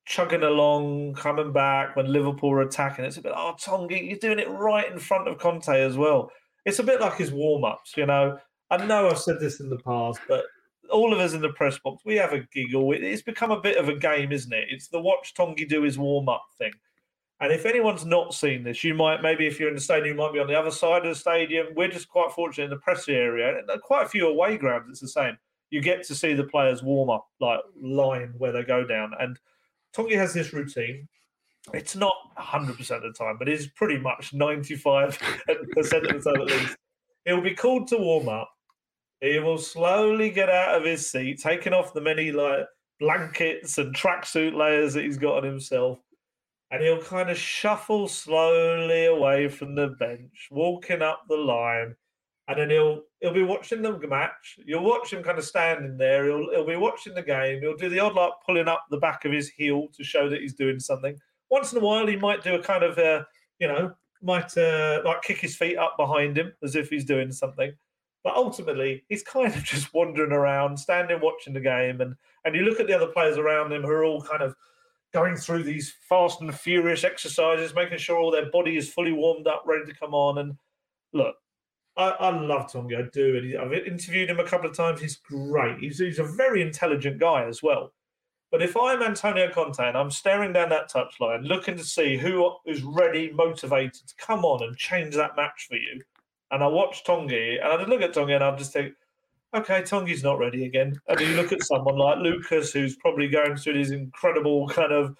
chugging along, coming back when Liverpool were attacking. It's a bit, oh, Tongi, you're doing it right in front of Conte as well. It's a bit like his warm ups, you know. I know I've said this in the past, but all of us in the press box, we have a giggle. It's become a bit of a game, isn't it? It's the watch Tongi do his warm up thing. And if anyone's not seen this, you might maybe if you're in the stadium, you might be on the other side of the stadium. We're just quite fortunate in the press area, and quite a few away grounds. It's the same. You get to see the players warm up, like line where they go down. And Tongi has this routine. It's not 100% of the time, but it's pretty much 95% of the time at least. He'll be called to warm up. He will slowly get out of his seat, taking off the many like blankets and tracksuit layers that he's got on himself and he'll kind of shuffle slowly away from the bench, walking up the line, and then he'll he'll be watching the match. You'll watch him kind of standing there. He'll he'll be watching the game. He'll do the odd like pulling up the back of his heel to show that he's doing something. Once in a while, he might do a kind of uh, you know might uh, like kick his feet up behind him as if he's doing something. But ultimately, he's kind of just wandering around, standing watching the game, and and you look at the other players around him who are all kind of going through these fast and furious exercises, making sure all their body is fully warmed up, ready to come on. And look, I, I love Tongi. I do. And I've interviewed him a couple of times. He's great. He's, he's a very intelligent guy as well. But if I'm Antonio Conte and I'm staring down that touchline, looking to see who is ready, motivated to come on and change that match for you, and I watch Tongi and I look at Tongi and I just think, okay, Tongi's not ready again. And you look at someone like Lucas, who's probably going through this incredible kind of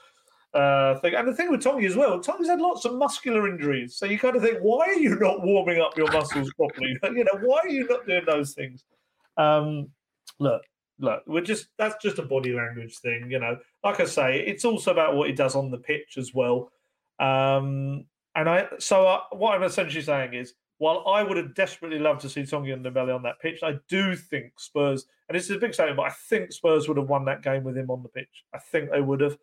uh, thing. And the thing with Tongi as well, Tongi's had lots of muscular injuries. So you kind of think, why are you not warming up your muscles properly? you know, why are you not doing those things? Um, look, look, we're just that's just a body language thing, you know. Like I say, it's also about what he does on the pitch as well. Um, and I so I, what I'm essentially saying is while I would have desperately loved to see Tongi and Ndombele on that pitch, I do think Spurs, and this is a big statement, but I think Spurs would have won that game with him on the pitch. I think they would have.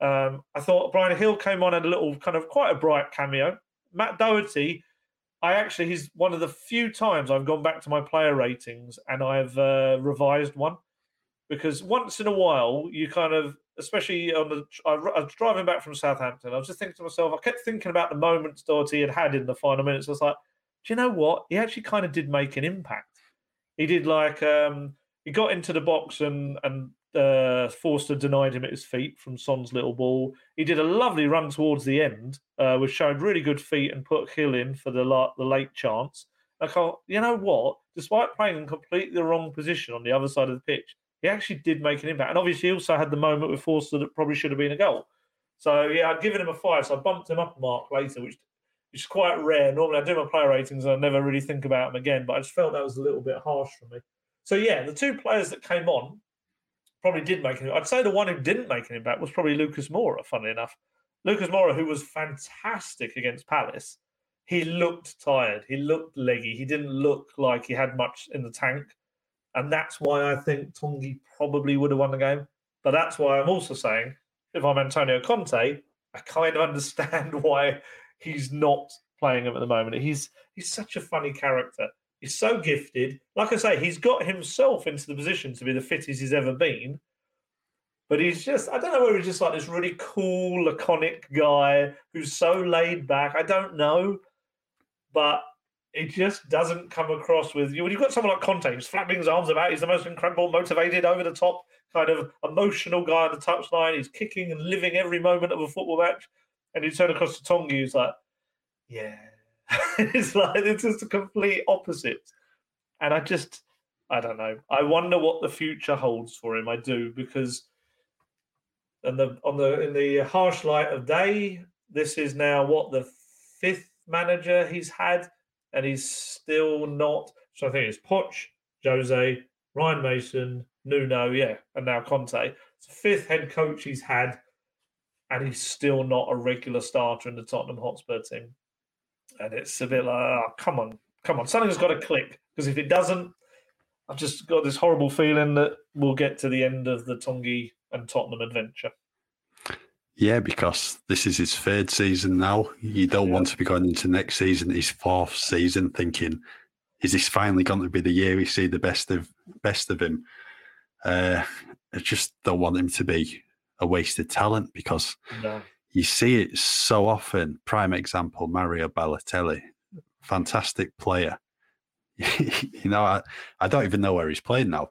Um, I thought Bryan Gil came on and a little kind of quite a bright cameo. Matt Doherty, I actually, he's one of the few times I've gone back to my player ratings and I've uh, revised one because once in a while you kind of, especially on the, I, I was driving back from Southampton, I was just thinking to myself, I kept thinking about the moments Doherty had had in the final minutes. I was like, do you know what? He actually kind of did make an impact. He did like um, he got into the box and and uh, Forster denied him at his feet from Son's little ball. He did a lovely run towards the end, uh, which showed really good feet and put Gil in for the la- the late chance. Thought, you know what? Despite playing in completely the wrong position on the other side of the pitch, he actually did make an impact. And obviously, he also had the moment with Forster that probably should have been a goal. So yeah, I'd given him a five. So I bumped him up a mark later, which which is quite rare. Normally, I do my player ratings and I never really think about them again, but I just felt that was a little bit harsh for me. So, yeah, the two players that came on probably did make an I'd say the one who didn't make an impact was probably Lucas Moura, funnily enough. Lucas Moura, who was fantastic against Palace, he looked tired. He looked leggy. He didn't look like he had much in the tank. And that's why I think Tanguy probably would have won the game. But that's why I'm also saying, if I'm Antonio Conte, I kind of understand why he's not playing him at the moment. He's he's such a funny character. He's so gifted. Like I say, he's got himself into the position to be the fittest he's ever been. But he's just, I don't know whether he's just like this really cool, laconic guy who's so laid back. I don't know. But it just doesn't come across with you. When you've got someone like Conte who's flapping his arms about, he's the most incredible, motivated, over the top, kind of emotional guy on the touchline. He's kicking and living every moment of a football match and he turned across to Tongi, who's like, yeah. it's like it's just a complete opposite. And I just I don't know. I wonder what the future holds for him. I do because and the on the in the harsh light of day, this is now what the fifth manager he's had, and he's still not. So I think it's Poch, Jose, Ryan Mason, Nuno, yeah, and now Conte. It's the fifth head coach he's had and he's still not a regular starter in the Tottenham Hotspur team. And it's a bit like, oh, come on, Come on, something's got to click because if it doesn't, I've just got this horrible feeling that we'll get to the end of the Tongi and Tottenham adventure. Yeah, because this is his third season now. You don't yeah. want to be going into next season, his fourth season, thinking, is this finally going to be the year we see the best of best of him? Uh, I just don't want him to be a wasted talent because no. you see it so often. Prime example, Mario Balotelli, fantastic player. you know, I, I don't even know where he's playing now,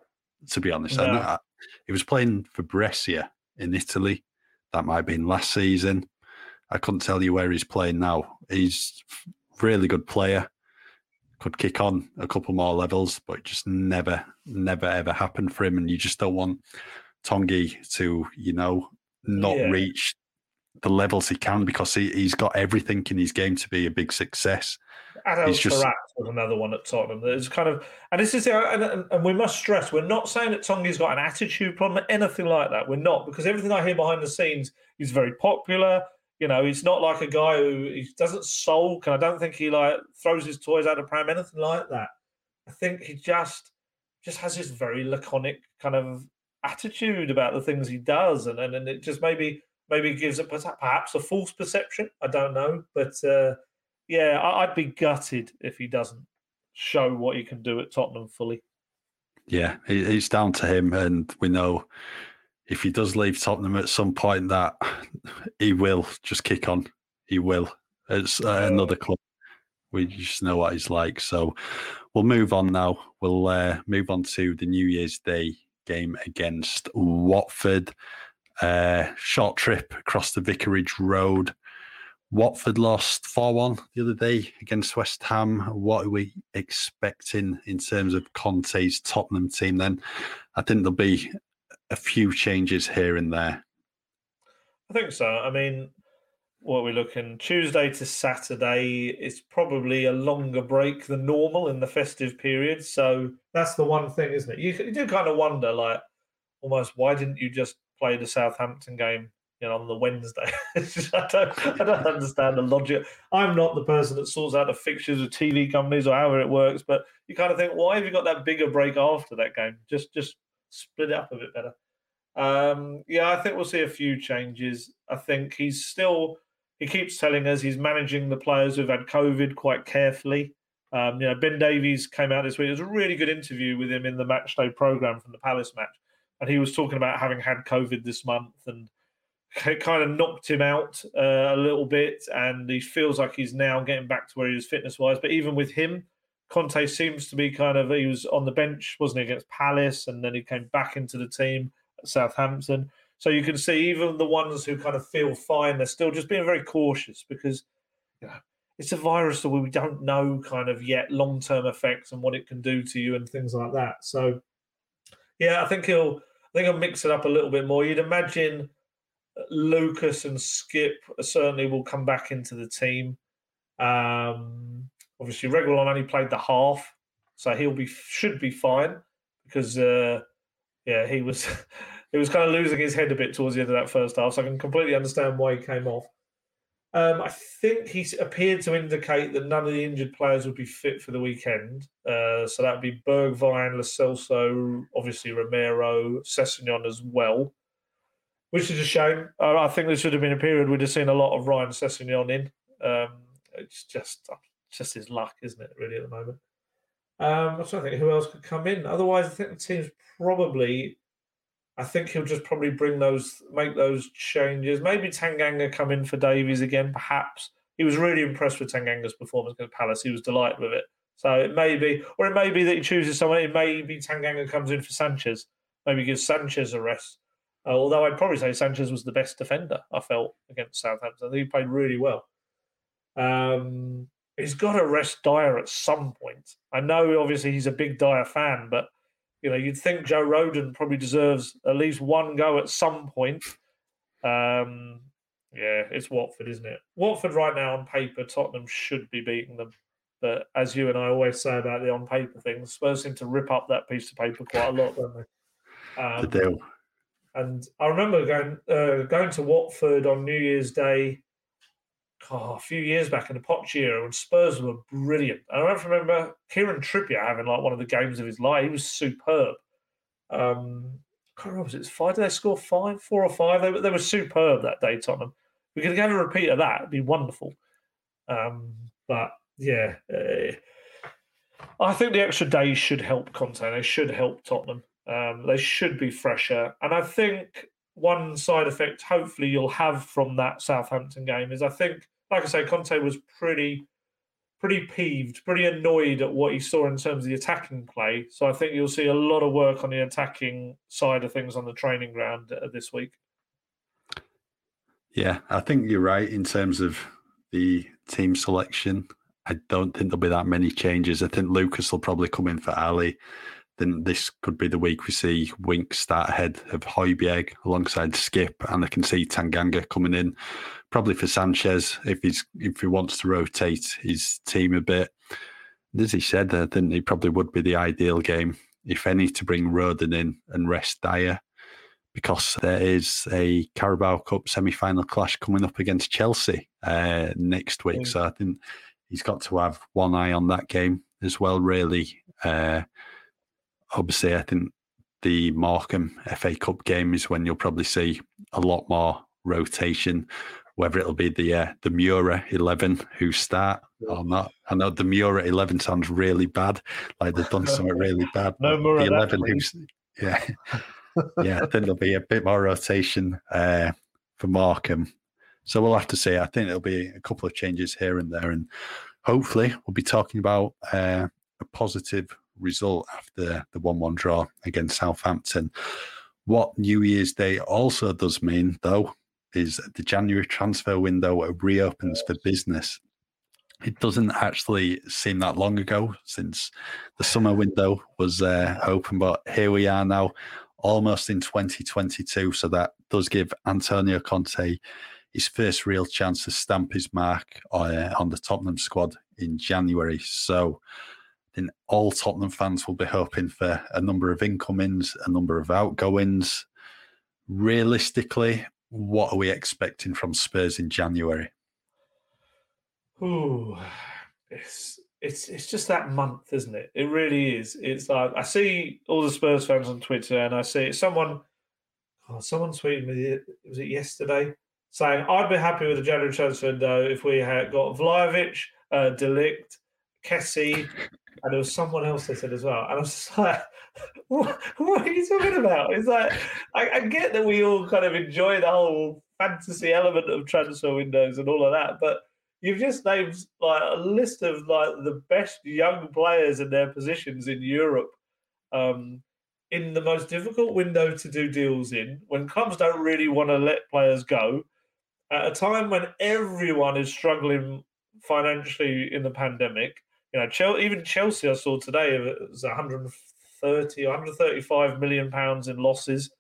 to be honest. No. I know, I, he was playing for Brescia in Italy. That might have been last season. I couldn't tell you where he's playing now. He's really good player. Could kick on a couple more levels, but just never, never ever happened for him. And you just don't want Tanguy to, you know, not yeah. reach the levels he can because he, he's got everything in his game to be a big success. Adel just... was another one at Tottenham. There's kind of, and this is, and, and, we must stress, we're not saying that Tongi's got an attitude problem, anything like that. We're not, because everything I hear behind the scenes, he's very popular. You know, he's not like a guy who he doesn't sulk, and I don't think he like throws his toys out of pram, anything like that. I think he just just has this very laconic kind of attitude about the things he does, and and, and it just maybe maybe gives it perhaps a false perception. I don't know, but. Uh, yeah, I'd be gutted if he doesn't show what he can do at Tottenham fully. Yeah, it's down to him, and we know if he does leave Tottenham at some point, that he will just kick on. He will. It's uh, another club. We just know what he's like. So we'll move on now. We'll uh, move on to the New Year's Day game against Watford. Uh, short trip across the Vicarage Road. Watford lost 4 1 the other day against West Ham. What are we expecting in terms of Conte's Tottenham team then? I think there'll be a few changes here and there. I think so. I mean, what we're we looking? Tuesday to Saturday is probably a longer break than normal in the festive period. So that's the one thing, isn't it? You, you do kind of wonder, like, almost, why didn't you just play the Southampton game you know, on the Wednesday. I don't, I don't understand the logic. I'm not the person that sorts out the fixtures of TV companies or however it works, but you kind of think, why have you got that bigger break after that game? Just, just split it up a bit better. Um, yeah, I think we'll see a few changes. I think he's still. He keeps telling us he's managing the players who've had COVID quite carefully. Um, you know, Ben Davies came out this week. It was a really good interview with him in the matchday program from the Palace match, and he was talking about having had COVID this month and it kind of knocked him out uh, a little bit, and he feels like he's now getting back to where he was fitness wise. But even with him, Conte seems to be kind of he was on the bench, wasn't he, against Palace, and then he came back into the team at Southampton. So you can see even the ones who kind of feel fine, they're still just being very cautious because you know, it's a virus that we don't know kind of yet long term effects and what it can do to you and things like that. So yeah, I think he'll I think he'll mix it up a little bit more. You'd imagine Lucas and Skipp certainly will come back into the team. Um, obviously, Reguilon only played the half, so he'll be should be fine because uh, yeah, he was he was kind of losing his head a bit towards the end of that first half. So I can completely understand why he came off. Um, I think he appeared to indicate that none of the injured players would be fit for the weekend. Uh, so that would be Bergwijn, Lo Celso, obviously Romero, Sessegnon as well which is a shame. I think there should have been a period we'd have seen a lot of Ryan Sessegnon in. Um, it's just just his luck, isn't it? Really, at the moment. Um, I'm trying to think who else could come in. Otherwise, I think the team's probably. I think he'll just probably bring those, make those changes. Maybe Tanganga come in for Davies again, perhaps. He was really impressed with Tanganga's performance against Palace. He was delighted with it. So it may be, or it may be that he chooses someone. It may be Tanganga comes in for Sanchez. Maybe gives Sanchez a rest. Uh, although I'd probably say Sanchez was the best defender I felt against Southampton. He played really well. Um, he's got to rest Dier at some point. I know, obviously, he's a big Dier fan, but you know, you'd think Joe Rodon probably deserves at least one go at some point. Um, yeah, it's Watford, isn't it? Watford right now on paper, Tottenham should be beating them. But as you and I always say about the on paper things, Spurs seem to rip up that piece of paper quite a lot, don't they? Um, they do. And I remember going uh, going to Watford on New Year's Day. Oh, a few years back in the Poch era when Spurs were brilliant. And I remember Kieran Trippier having like one of the games of his life. He was superb. Um, I can't remember, was it five? Did they score five, four or five? They, they were superb that day, Tottenham. We could have a repeat of that. It'd be wonderful. Um, but yeah, uh, I think the extra days should help Conte. They should help Tottenham. Um, they should be fresher. And I think one side effect, hopefully, you'll have from that Southampton game is I think, like I say, Conte was pretty, pretty peeved, pretty annoyed at what he saw in terms of the attacking play. So I think you'll see a lot of work on the attacking side of things on the training ground uh, this week. Yeah, I think you're right in terms of the team selection. I don't think there'll be that many changes. I think Lucas will probably come in for Ali then this could be the week we see Wink start ahead of Højbjerg alongside Skipp, and I can see Tanganga coming in probably for Sanchez if he's if he wants to rotate his team a bit. As he said, I think it probably would be the ideal game, if any, to bring Rodon in and rest Dier, because there is a Carabao Cup semi-final clash coming up against Chelsea uh, next week. So I think he's got to have one eye on that game as well. Really. Uh, obviously, I think the Morecambe FA Cup game is when you'll probably see a lot more rotation. Whether it'll be the uh, the Mura eleven who start or not, I know the Mura eleven sounds really bad, like they've done something really bad. no Mura the eleven who's yeah, yeah. I think there'll be a bit more rotation uh, for Morecambe. so we'll have to see. I think there'll be a couple of changes here and there, and hopefully we'll be talking about uh, a positive result after the 1 1 draw against Southampton. What New Year's Day also does mean, though, is the January transfer window reopens for business. It doesn't actually seem that long ago since the summer window was uh, open, but here we are now, almost in 2022. So that does give Antonio Conte his first real chance to stamp his mark uh, on the Tottenham squad in January. So then all Tottenham fans will be hoping for a number of incomings, a number of outgoings. Realistically, what are we expecting from Spurs in January? Ooh, it's it's it's just that month, isn't it? It really is. It's like I see all the Spurs fans on Twitter, and I see someone, oh, someone tweeted me. Was it yesterday? Saying I'd be happy with the January transfer window if we had got Vlahovic, uh, de Ligt, Kessie, and there was someone else they said as well. And I was just like, what, what are you talking about? It's like, I, I, get that we all kind of enjoy the whole fantasy element of transfer windows and all of that, but you've just named like a list of like the best young players in their positions in Europe. Um, in the most difficult window to do deals in, when clubs don't really want to let players go, at a time when everyone is struggling financially in the pandemic, you know, even Chelsea, I saw today, it was 130, 135 million pounds in losses.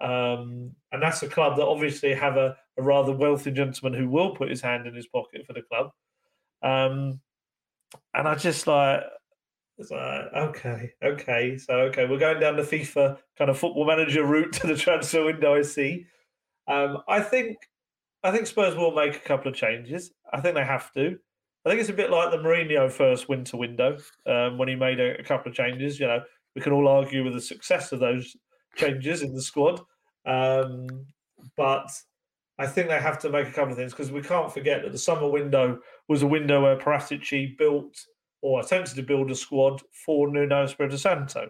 Um, and that's a club that obviously have a, a, rather wealthy gentleman who will put his hand in his pocket for the club. Um, and I just like, it's like, okay, okay, so okay, we're going down the FIFA kind of football manager route to the transfer window. I see. Um, I think, I think Spurs will make a couple of changes. I think they have to. I think it's a bit like the Mourinho first winter window um, when he made a, a, couple of changes. You know, we can all argue with the success of those changes in the squad, um, but I think they have to make a couple of things because we can't forget that the summer window was a window where Paratici built or attempted to build a squad for Nuno Espirito Santo,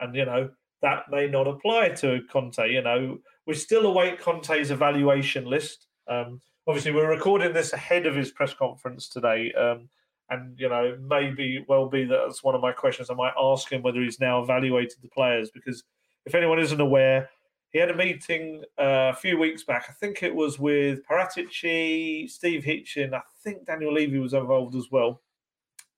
and you know that may not apply to Conte. You know, we still await Conte's evaluation list. Um, obviously we're recording this ahead of his press conference today. Um, and you know, maybe well be that that's one of my questions. I might ask him whether he's now evaluated the players because if anyone isn't aware, he had a meeting uh, a few weeks back. I think it was with Paratici, Steve Hitchen. I think Daniel Levy was involved as well,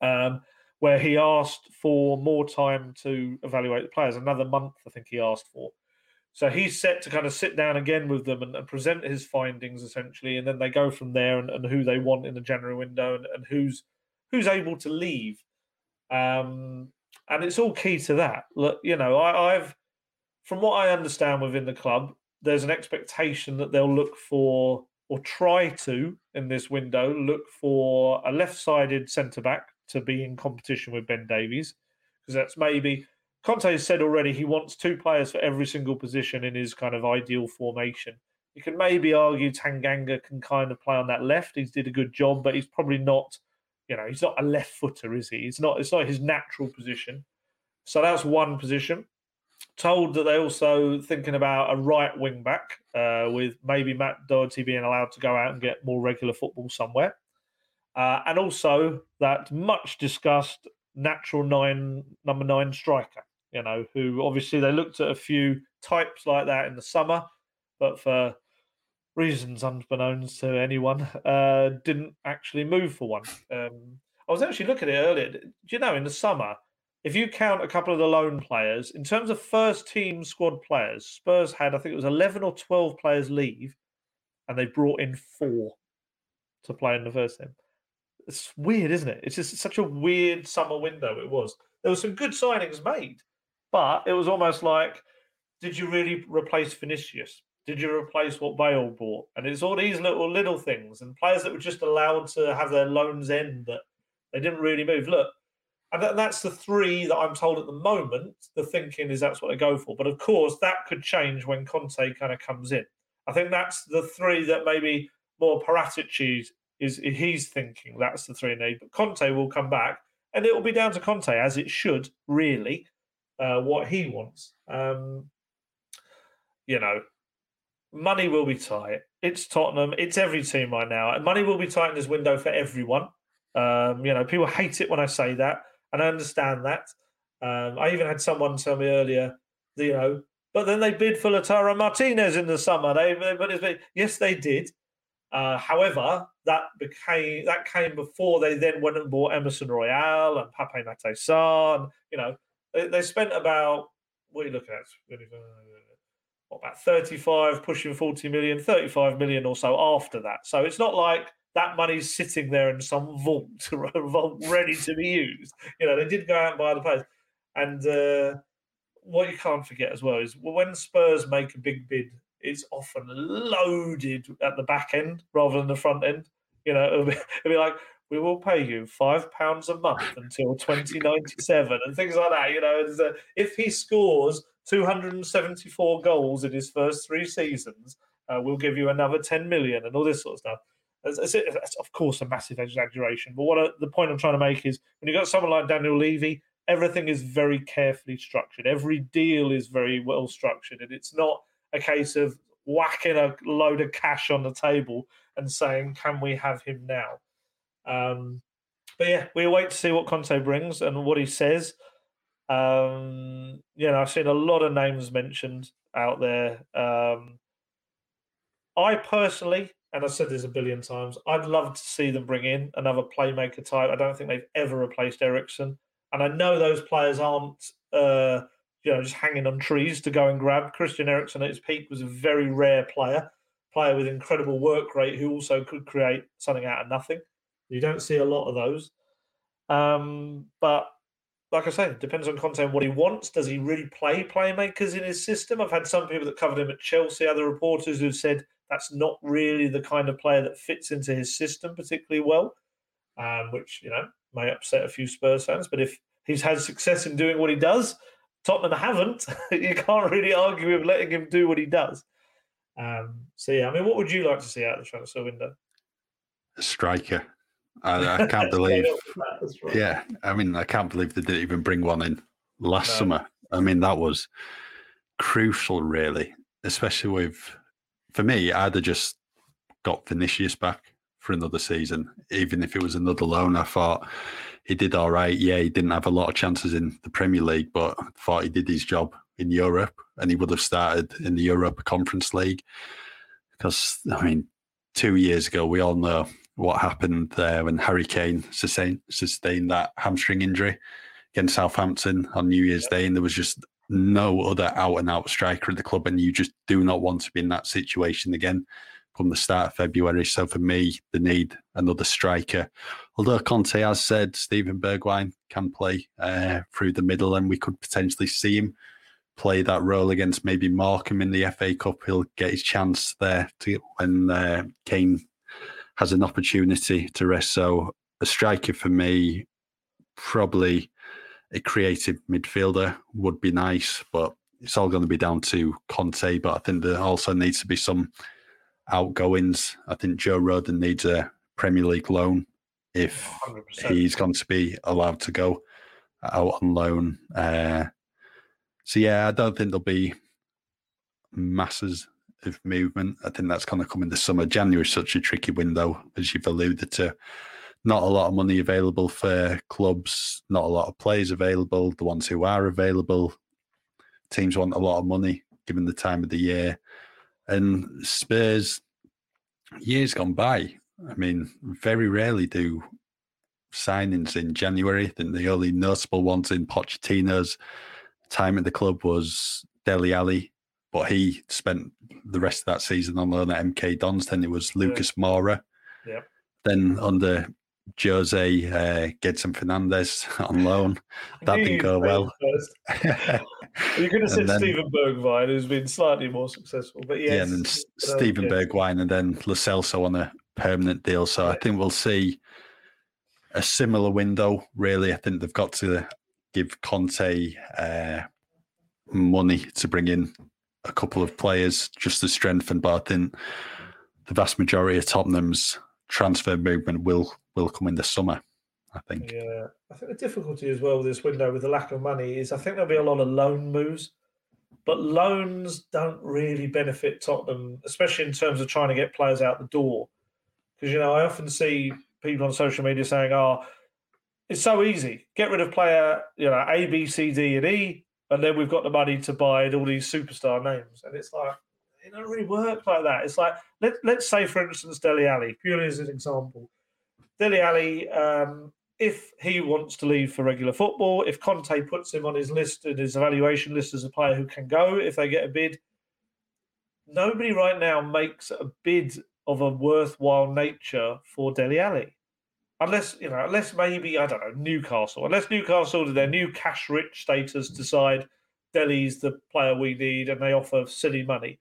um, where he asked for more time to evaluate the players. Another month, I think he asked for. So he's set to kind of sit down again with them and, and present his findings essentially, and then they go from there and, and who they want in the January window and, and who's who's able to leave. Um, and it's all key to that. Look, you know, I, I've from what I understand within the club, there's an expectation that they'll look for or try to in this window look for a left-sided centre back to be in competition with Ben Davies because that's maybe Conte has said already he wants two players for every single position in his kind of ideal formation. You can maybe argue Tanganga can kind of play on that left. He's did a good job, but he's probably not, you know, he's not a left footer, is he? It's not. It's not his natural position. So that's one position. Told that they're also thinking about a right wing back, uh, with maybe Matt Doherty being allowed to go out and get more regular football somewhere, uh, and also that much discussed natural nine number nine striker you know, who obviously they looked at a few types like that in the summer, but for reasons unbeknownst to anyone, uh, didn't actually move for one. Um, I was actually looking at it earlier. Do you know, in the summer, if you count a couple of the loan players, in terms of first team squad players, Spurs had, I think it was 11 or 12 players leave, and they brought in four to play in the first team. It's weird, isn't it? It's just such a weird summer window it was. There were some good signings made. But it was almost like, did you really replace Vinicius? Did you replace what Bale bought? And it's all these little little things and players that were just allowed to have their loans end that they didn't really move. Look, and that's the three that I'm told at the moment. The thinking is that's what they go for. But of course, that could change when Conte kind of comes in. I think that's the three that maybe more Paratici is he's thinking that's the three need. But Conte will come back, and it will be down to Conte as it should really uh, what he wants. Um, you know, money will be tight. It's Tottenham. It's every team right now, and money will be tight in this window for everyone. Um, you know, people hate it when I say that, and I understand that. Um, I even had someone tell me earlier, you know, but then they bid for Lautaro Martinez in the summer. They, but yes, they did. Uh, however, that became that came before they then went and bought Emerson Royal and Pape Sarr. You know, they, they spent about what are you looking at? What, about 35, pushing 40 million, 35 million or so after that. So it's not like that money's sitting there in some vault, vault ready to be used. You know, they did go out and buy the players. And uh, what you can't forget as well is when Spurs make a big bid, it's often loaded at the back end rather than the front end. You know, it'll be, it'll be like, we will pay you five pounds a month until 2097 and things like that. You know, if he scores 274 goals in his first three seasons, uh, we'll give you another 10 million and all this sort of stuff. It's, it's of course a massive exaggeration, but what I, the point I'm trying to make is when you've got someone like Daniel Levy, everything is very carefully structured. Every deal is very well structured, and it's not a case of whacking a load of cash on the table and saying, "Can we have him now?" Um, but yeah, we wait to see what Conte brings and what he says. Um, you know, I've seen a lot of names mentioned out there. Um, I personally, and I've said this a billion times, I'd love to see them bring in another playmaker type. I don't think they've ever replaced Eriksen, and I know those players aren't, uh, you know, just hanging on trees to go and grab. Christian Eriksen at his peak was a very rare player, player with incredible work rate who also could create something out of nothing. You don't see a lot of those. Um, but like I say, depends on Conte and what he wants. Does he really play playmakers in his system? I've had some people that covered him at Chelsea, other reporters who've said that's not really the kind of player that fits into his system particularly well, um, which you know may upset a few Spurs fans. But if he's had success in doing what he does, Tottenham haven't. you can't really argue with letting him do what he does. Um, so yeah, I mean, what would you like to see out of the transfer window? A striker. I, I can't believe. Yeah, I mean, I can't believe they didn't even bring one in last no. summer. I mean, that was crucial, really, especially with. For me, I'd have just got Vinicius back for another season, even if it was another loan. I thought he did all right. Yeah, he didn't have a lot of chances in the Premier League, but I thought he did his job in Europe, and he would have started in the Europa Conference League. Because I mean, two years ago, we all know what happened there when Harry Kane sustained, sustained that hamstring injury against Southampton on New Year's Day, and there was just no other out and out striker at the club, and you just do not want to be in that situation again come the start of February. So for me, they need another striker. Although Conte has said Steven Bergwijn can play uh, through the middle, and we could potentially see him play that role against maybe Morecambe in the FA Cup. He'll get his chance there to when uh, Kane has an opportunity to rest. So a striker for me, probably a creative midfielder would be nice, but it's all going to be down to Conte. But I think there also needs to be some outgoings. I think Joe Rodon needs a Premier League loan if 100%. he's going to be allowed to go out on loan. Uh, so yeah, I don't think there'll be masses of movement. I think that's going to come in the summer. January is such a tricky window, as you've alluded to. Not a lot of money available for clubs, not a lot of players available. The ones who are available, teams want a lot of money given the time of the year. And Spurs, years gone by, I mean, very rarely do signings in January. I think the only notable ones in Pochettino's time at the club was Dele Alli, but he spent the rest of that season on loan at MK Dons. Then it was Lucas yeah. Moura. Yeah. Then under Jose uh, Gedson Fernandes on loan. That didn't go well. You're going to say Steven Bergwijn, who's been slightly more successful, but yes, yeah, and then Steven Bergwijn, and then Lo Celso on a permanent deal. So yeah. I think we'll see a similar window. Really, I think they've got to give Conte uh, money to bring in a couple of players just to strengthen. But I think the vast majority of Tottenham's transfer movement will will come in the summer. I think. Yeah, I think the difficulty as well with this window with the lack of money is I think there'll be a lot of loan moves, but loans don't really benefit Tottenham, especially in terms of trying to get players out the door. Because you know, I often see people on social media saying, "Oh, it's so easy. Get rid of player, you know, A, B, C, D, and E, and then we've got the money to buy all these superstar names." And it's like it doesn't really work like that. It's like let let's say, for instance, Dele Alli, purely as an example. Dele Alli, um, if he wants to leave for regular football, if Conte puts him on his list and his evaluation list as a player who can go if they get a bid, nobody right now makes a bid of a worthwhile nature for Dele Alli. Unless, you know, unless maybe, I don't know, Newcastle. Unless Newcastle, their new cash rich status, decide Dele's the player we need and they offer silly money.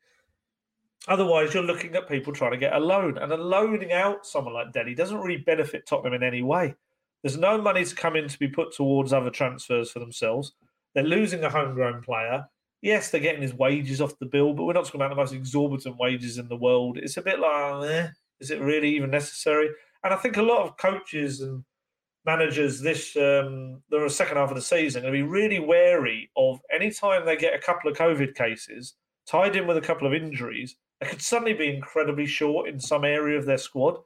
Otherwise, you're looking at people trying to get a loan. And a loaning out someone like Delhi doesn't really benefit Tottenham in any way. There's no money to come in to be put towards other transfers for themselves. They're losing a homegrown player. Yes, they're getting his wages off the bill, but we're not talking about the most exorbitant wages in the world. It's a bit like, eh, is it really even necessary? And I think a lot of coaches and managers this um, the second half of the season are going to be really wary of any time they get a couple of COVID cases tied in with a couple of injuries. They could suddenly be incredibly short in some area of their squad.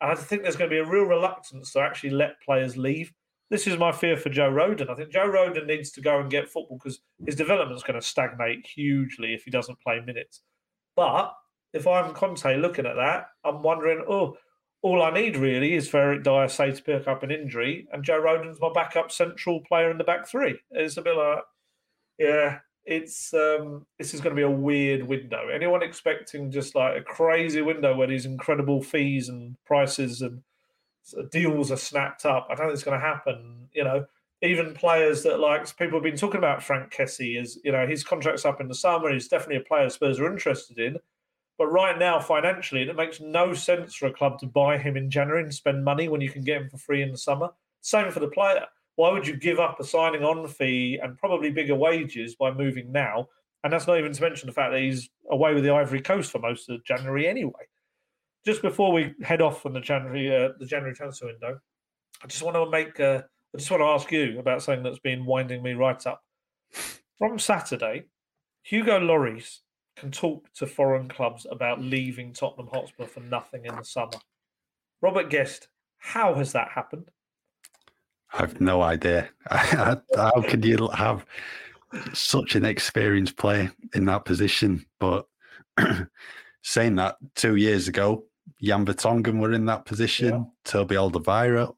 And I think there's going to be a real reluctance to actually let players leave. This is my fear for Joe Rodon. I think Joe Rodon needs to go and get football because his development is going to stagnate hugely if he doesn't play minutes. But if I'm Conte looking at that, I'm wondering, oh, all I need really is for Eric Dier say to pick up an injury, and Joe Rodon's my backup central player in the back three. It's a bit like, yeah, it's um, this is going to be a weird window. Anyone expecting just like a crazy window where these incredible fees and prices and deals are snapped up? I don't think it's going to happen. You know, even players that like people have been talking about Franck Kessie is you know his contract's up in the summer. He's definitely a player Spurs are interested in. But right now, financially, it makes no sense for a club to buy him in January and spend money when you can get him for free in the summer. Same for the player. Why would you give up a signing on fee and probably bigger wages by moving now? And that's not even to mention the fact that he's away with the Ivory Coast for most of January anyway. Just before we head off from the January uh, the January transfer window, I just want to make uh, I just want to ask you about something that's been winding me right up. From Saturday, Hugo Lloris can talk to foreign clubs about leaving Tottenham Hotspur for nothing in the summer. Robert Guest, how has that happened? I've no idea. how could you have such an experienced player in that position? But saying that, two years ago, Jan Vertonghen were in that position. Yeah. Toby Alderweireld,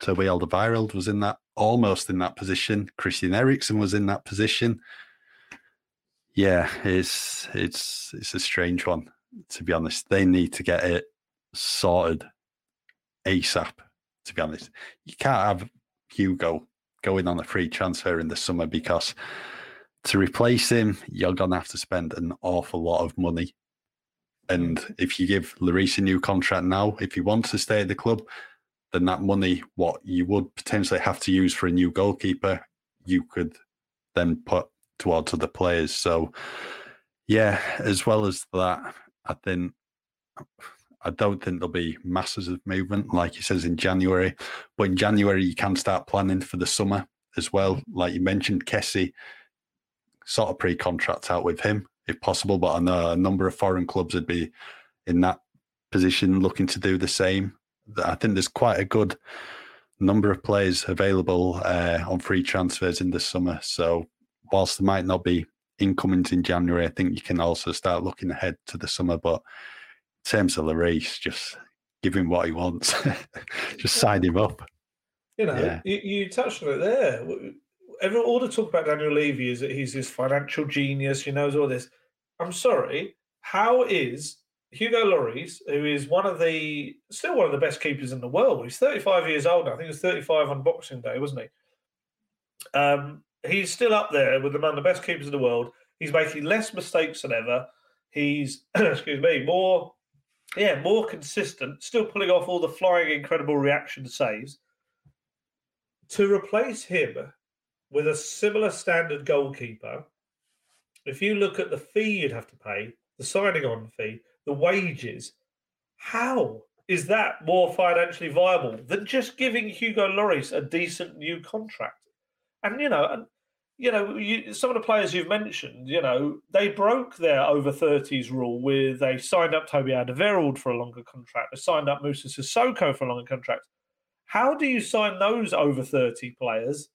Toby Alderweireld was in that, almost in that position. Christian Eriksen was in that position yeah, it's it's it's a strange one to be honest. They need to get it sorted ASAP. To be honest, you can't have Hugo going on a free transfer in the summer because to replace him, you're gonna have to spend an awful lot of money. And if you give Lloris a new contract now, if he wants to stay at the club, then that money, what you would potentially have to use for a new goalkeeper, you could then put towards other players. So, yeah, as well as that, I think I don't think there'll be masses of movement, like he says in January. But in January, you can start planning for the summer as well. Like you mentioned, Kessie, sort of pre-contract out with him if possible. But I know a number of foreign clubs would be in that position looking to do the same. I think there's quite a good number of players available uh, on free transfers in the summer. So whilst there might not be incomings in January, I think you can also start looking ahead to the summer. But in terms of Lloris, just give him what he wants, just sign him up. You know, yeah. you, you, touched on it there. Every, all the talk about Daniel Levy is that he's this financial genius, he knows all this. I'm sorry, how is Hugo Lloris, who is one of the still one of the best keepers in the world. He's 35 years old. Now. I think he was 35 on Boxing Day, wasn't he? Um, he's still up there with among the best keepers in the world. He's making less mistakes than ever. He's excuse me more, yeah, more consistent. Still pulling off all the flying, incredible reaction saves. To replace him with a similar standard goalkeeper, if you look at the fee you'd have to pay, the signing on fee, the wages. How is that more financially viable than just giving Hugo Lloris a decent new contract? And you know, you know, you, some of the players you've mentioned, you know, they broke their over 30s rule with they signed up Toby Alderweireld for a longer contract. They signed up Moussa Sissoko for a longer contract. How do you sign those over 30 players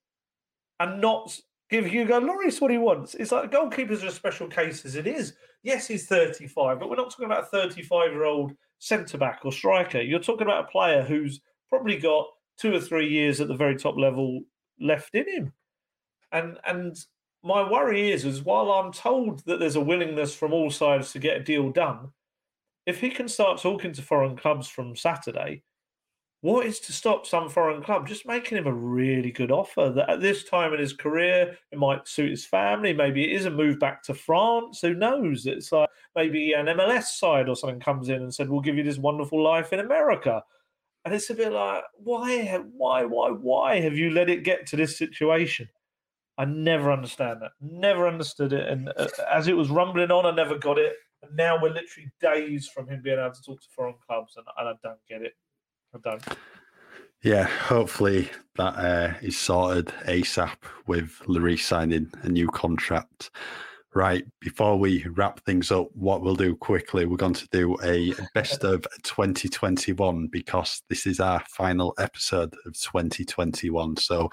and not give Hugo Lloris what he wants? It's like goalkeepers are a special case as it is. Yes, he's 35, but we're not talking about a 35 year old centre back or striker. You're talking about a player who's probably got two or three years at the very top level left in him. And and my worry is, is while I'm told that there's a willingness from all sides to get a deal done, if he can start talking to foreign clubs from Saturday, what is to stop some foreign club just making him a really good offer that at this time in his career it might suit his family maybe it is a move back to france who knows? It's like maybe an mls side or something comes in and said we'll give you this wonderful life in america. And it's a bit like why why why why have you let it get to this situation i never understand that never understood it and uh, as it was rumbling on i never got it and now we're literally days from him being able to talk to foreign clubs and, and i don't get it I don't. Yeah, hopefully that uh, is sorted ASAP with Lloris signing a new contract. Right, before we wrap things up, what we'll do quickly, we're going to do a best of 2021 because this is our final episode of 2021. So,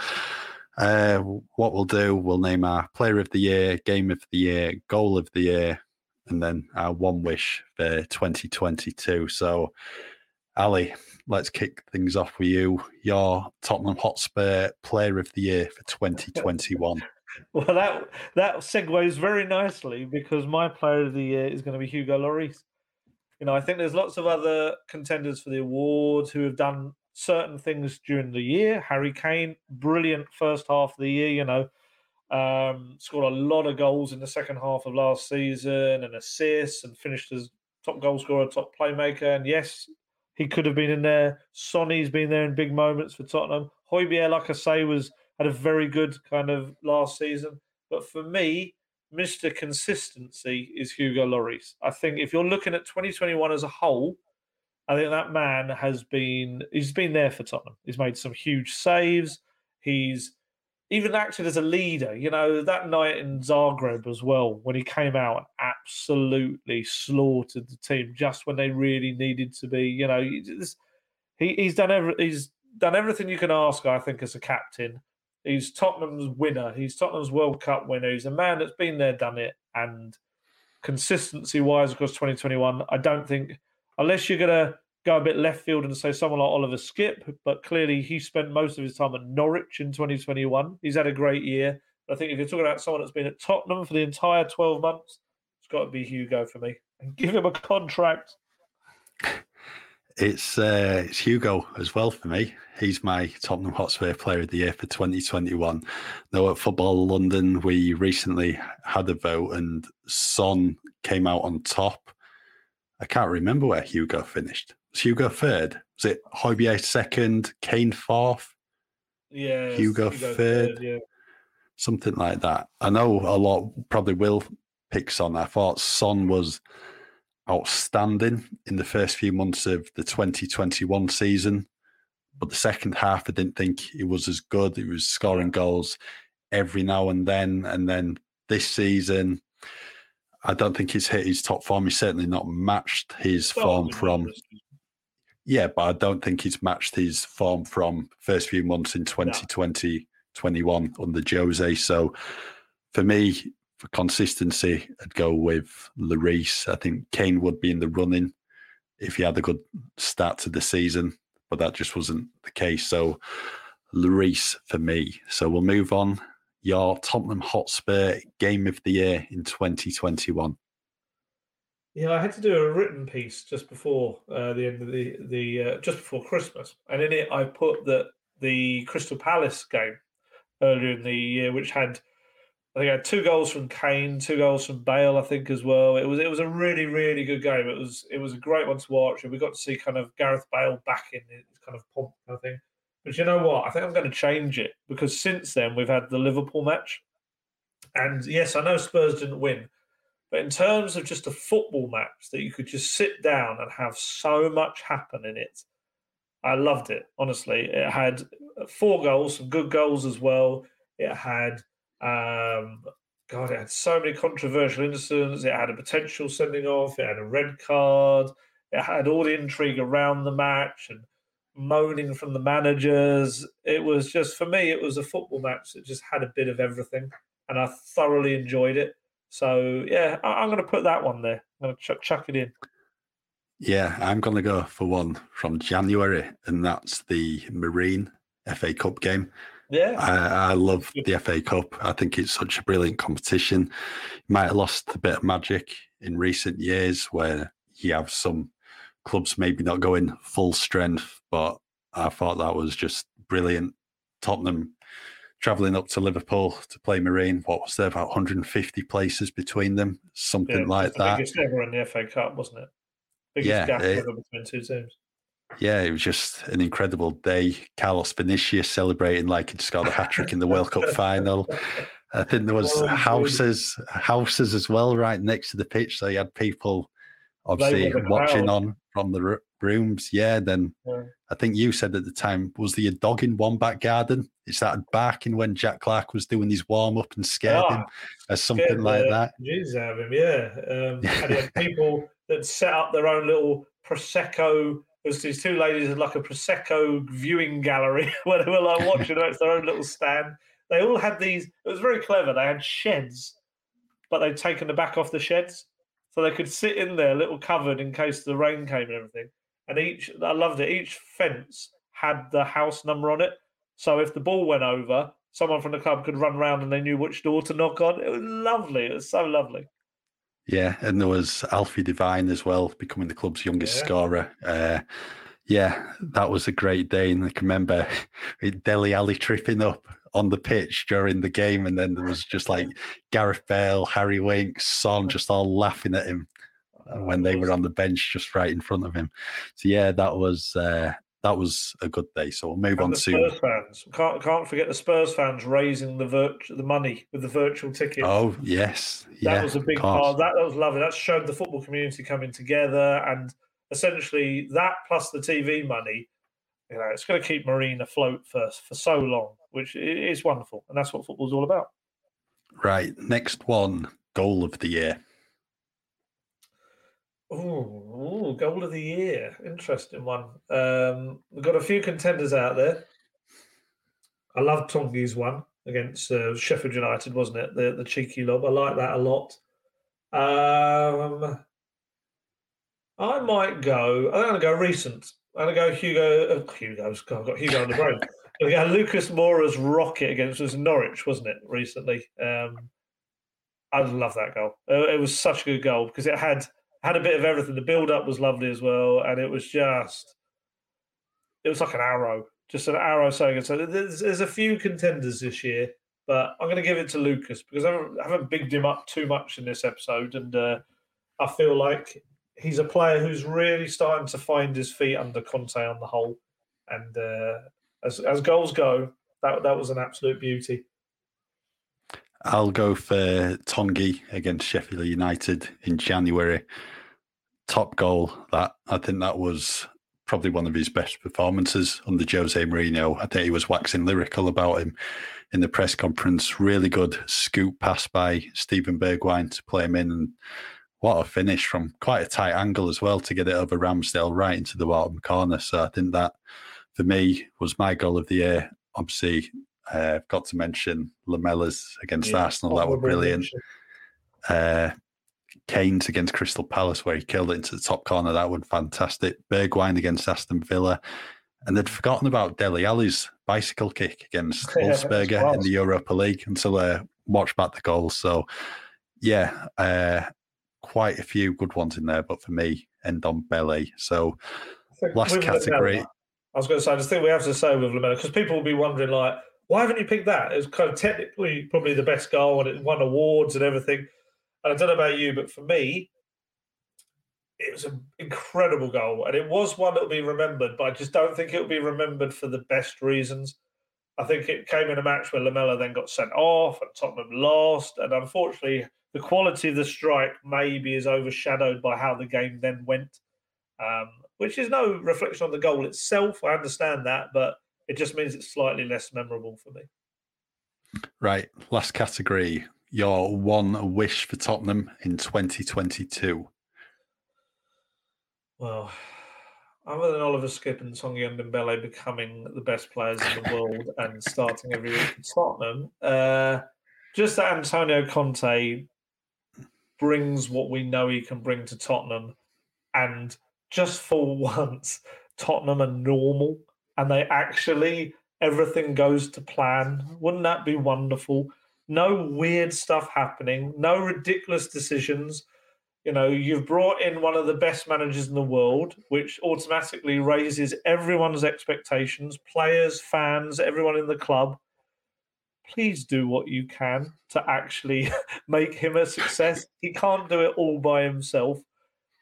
uh, what we'll do, we'll name our player of the year, game of the year, goal of the year, and then our one wish for 2022. So, Ali, let's kick things off with you. Your Tottenham Hotspur Player of the Year for 2021. well, that that segues very nicely because my Player of the Year is going to be Hugo Lloris. You know, I think there's lots of other contenders for the award who have done certain things during the year. Harry Kane, brilliant first half of the year. You know, um, scored a lot of goals in the second half of last season and assists and finished as top goal scorer, top playmaker. And yes, he could have been in there. Sonny's been there in big moments for Tottenham. Højbjerg, like I say, was had a very good kind of last season. But for me, Mr. Consistency is Hugo Lloris. I think if you're looking at 2021 as a whole, I think that man has been he's been there for Tottenham. He's made some huge saves. He's even acted as a leader. You know, that night in Zagreb as well, when he came out and absolutely slaughtered the team just when they really needed to be. You know, he, he's done every, he's done everything you can ask. I think as a captain, he's Tottenham's winner. He's Tottenham's World Cup winner. He's a man that's been there, done it, and consistency wise across 2021, I don't think unless you're gonna go a bit left field and say someone like Oliver Skipp, but clearly he spent most of his time at Norwich in 2021. He's had a great year. I think if you're talking about someone that's been at Tottenham for the entire 12 months, it's got to be Hugo for me. And give him a contract. It's uh, it's Hugo as well for me. He's my Tottenham Hotspur Player of the Year for 2021. Now at Football London, we recently had a vote, and Son came out on top. I can't remember where Hugo finished. Was Hugo third? Was it Højbjerg second, Kane fourth? Yeah, Hugo, Hugo third, yeah. something like that. I know a lot probably will pick Son. I thought Son was outstanding in the first few months of the 2021 season. But the second half, I didn't think he was as good. He was scoring goals every now and then. And then this season, I don't think he's hit his top form. He's certainly not matched his form from. Yeah, but I don't think he's matched his form from first few months in 2020, 21 under Jose. So for me, for consistency, I'd go with Lloris. I think Kane would be in the running if he had a good start to the season, but that just wasn't the case. So Lloris for me. So we'll move on. Your Tottenham Hotspur Game of the Year in 2021. Yeah, I had to do a written piece just before uh, the end of the the uh, just before Christmas, and in it I put that the Crystal Palace game earlier in the year, which had I think I had two goals from Kane, two goals from Bale, I think as well. It was it was a really really good game. It was it was a great one to watch, and we got to see kind of Gareth Bale back in his kind of pomp kind of thing. But you know what? I think I'm going to change it because since then we've had the Liverpool match, and yes, I know Spurs didn't win, but in terms of just a football match that you could just sit down and have so much happen in it, I loved it. Honestly, it had four goals, some good goals as well. It had um, God, it had so many controversial incidents. It had a potential sending off. It had a red card. It had all the intrigue around the match and moaning from the managers. It was just for me. It was a football match that just had a bit of everything, and I thoroughly enjoyed it. So yeah, I, am going to put that one there. I'm going to chuck, chuck it in. Yeah, I'm going to go for one from January, and that's the Marine FA Cup game. Yeah, I, I, love the FA Cup. I think it's such a brilliant competition. You might have lost a bit of magic in recent years, where you have some clubs maybe not going full strength, but I thought that was just brilliant. Tottenham traveling up to Liverpool to play Marine. What was there about 150 places between them, something yeah, like that. Biggest ever in the FA Cup, wasn't it? Biggest yeah, gap it, ever between two teams yeah, it was just an incredible day. Carlos Vinicius celebrating like he'd scored a hat trick in the World Cup final. I think there was houses, houses as well, right next to the pitch. So you had people obviously watching on from the rooms. Yeah, then yeah. I think you said at the time, was there a dog in one back garden? It started barking when Jack Clarke was doing his warm up and scared oh, him, or something like that. Jesus, have him, yeah. Um, and had people that set up their own little prosecco was these two ladies in like a prosecco viewing gallery where they were like watching it. It's their own little stand. They all had these. It was very clever. They had sheds, but they'd taken the back off the sheds, so they could sit in there, little covered in case the rain came and everything. And each, I loved it. Each fence had the house number on it, so if the ball went over, someone from the club could run around and they knew which door to knock on. It was lovely. It was so lovely. Yeah, and there was Alfie Devine as well, becoming the club's youngest yeah. scorer. Uh, yeah, that was a great day. And I can remember Dele Alli tripping up on the pitch during the game, and then there was just like Gareth Bale, Harry Winks, Son, just all laughing at him when they were on the bench just right in front of him. So yeah, that was uh, that was a good day. So we'll move and on the to Spurs fans. Can't can't forget the Spurs fans raising the virt- the money with the virtual tickets. Oh yes, that yeah, was a big part. That, that was lovely. That showed the football community coming together, and essentially that plus the TV money. You know, it's going to keep Marine afloat for for so long, which is wonderful, and that's what football's all about. Right. Next one, goal of the year. Oh, goal of the year. Interesting one. Um, we've got a few contenders out there. I love Tanguy's one against uh, Sheffield United, wasn't it? The the cheeky lob. I like that a lot. Um, I might go. I'm going to go recent. I'm going to go Hugo. Uh, Hugo's. God, I've got Hugo on the brain. We got Lucas Moura's rocket against was Norwich, wasn't it? Recently, um, I love that goal. Uh, it was such a good goal because it had had a bit of everything. The build up was lovely as well, and it was just it was like an arrow, just an arrow saying So there's, there's a few contenders this year, but I'm going to give it to Lucas because I haven't, I haven't bigged him up too much in this episode, and uh, I feel like he's a player who's really starting to find his feet under Conte on the whole, and uh, as as goals go, that that was an absolute beauty. I'll go for Tanguy against Sheffield United in January. Top goal that I think that was probably one of his best performances under Jose Mourinho. I think he was waxing lyrical about him in the press conference. Really good scoop pass by Steven Bergwijn to play him in, and what a finish from quite a tight angle as well to get it over Ramsdale right into the bottom corner. So I think that for me was my goal of the year. Obviously, uh, I've got to mention Lamela's against yeah, Arsenal. That were brilliant. Uh, Kane's against Crystal Palace, where he killed it into the top corner. That was fantastic. Bergwijn against Aston Villa. And they'd forgotten about Dele Alli's bicycle kick against yeah, Wolfsberger in the Europa League until I uh, watched back the goals. So, yeah, uh, quite a few good ones in there. But for me, Ndombele. So, last category. I was going to say, I just think we have to say with Lamela, because people will be wondering, like, why haven't you picked that? It's kind of technically probably the best goal and it won awards and everything. And I don't know about you, but for me, it was an incredible goal. And it was one that will be remembered, but I just don't think it will be remembered for the best reasons. I think it came in a match where Lamela then got sent off and Tottenham lost. And unfortunately, the quality of the strike maybe is overshadowed by how the game then went, um, which is no reflection on the goal itself. I understand that, but it just means it's slightly less memorable for me. Right. Last category your one wish for Tottenham in 2022. Well, other than Oliver Skipp and Tanguy Ndombele becoming the best players in the world and starting every week for Tottenham, uh, just that Antonio Conte brings what we know he can bring to Tottenham, and just for once, Tottenham are normal and they actually everything goes to plan. Wouldn't that be wonderful? No weird stuff happening, no ridiculous decisions. You know, you've brought in one of the best managers in the world, which automatically raises everyone's expectations, players, fans, everyone in the club. Please do what you can to actually make him a success. He can't do it all by himself.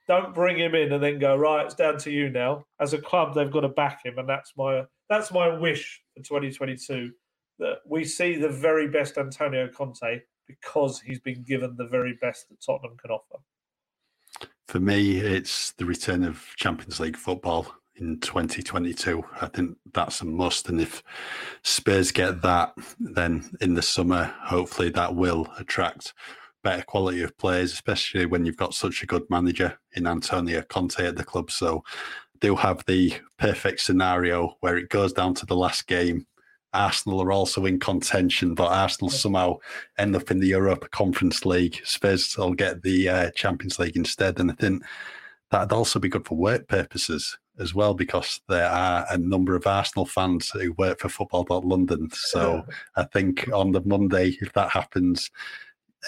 Don't bring him in and then go right. It's down to you now. As a club, they've got to back him, and that's my that's my wish for 2022 that we see the very best Antonio Conte because he's been given the very best that Tottenham can offer. For me, it's the return of Champions League football in 2022. I think that's a must. And if Spurs get that, then in the summer, hopefully that will attract better quality of players, especially when you've got such a good manager in Antonio Conte at the club. So do have the perfect scenario where it goes down to the last game. Arsenal are also in contention, but Arsenal somehow end up in the Europa Conference League. Spurs will get the uh, Champions League instead. And I think that'd also be good for work purposes as well, because there are a number of Arsenal fans who work for Football.London. So I think on the Monday, if that happens,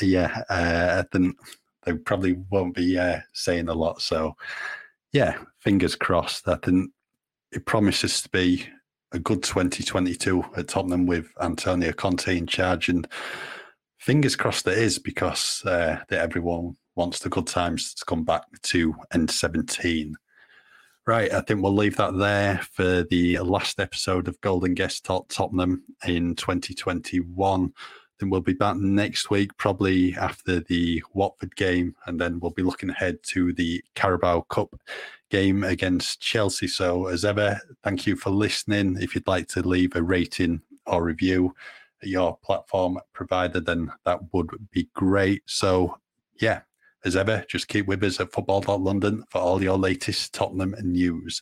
yeah, uh, then they probably won't be uh, saying a lot. So, yeah, fingers crossed. I think it promises to be a good 2022 at Tottenham with Antonio Conte in charge, and fingers crossed it is because uh, that everyone wants the good times to come back to N17. Right, I think we'll leave that there for the last episode of Gold and Guest Talk Tottenham in 2021. Then we'll be back next week, probably after the Watford game, and then we'll be looking ahead to the Carabao Cup game against Chelsea. So, as ever, thank you for listening. If you'd like to leave a rating or review at your platform provider, then that would be great. So, yeah, as ever, just keep with us at football.london for all your latest Tottenham news.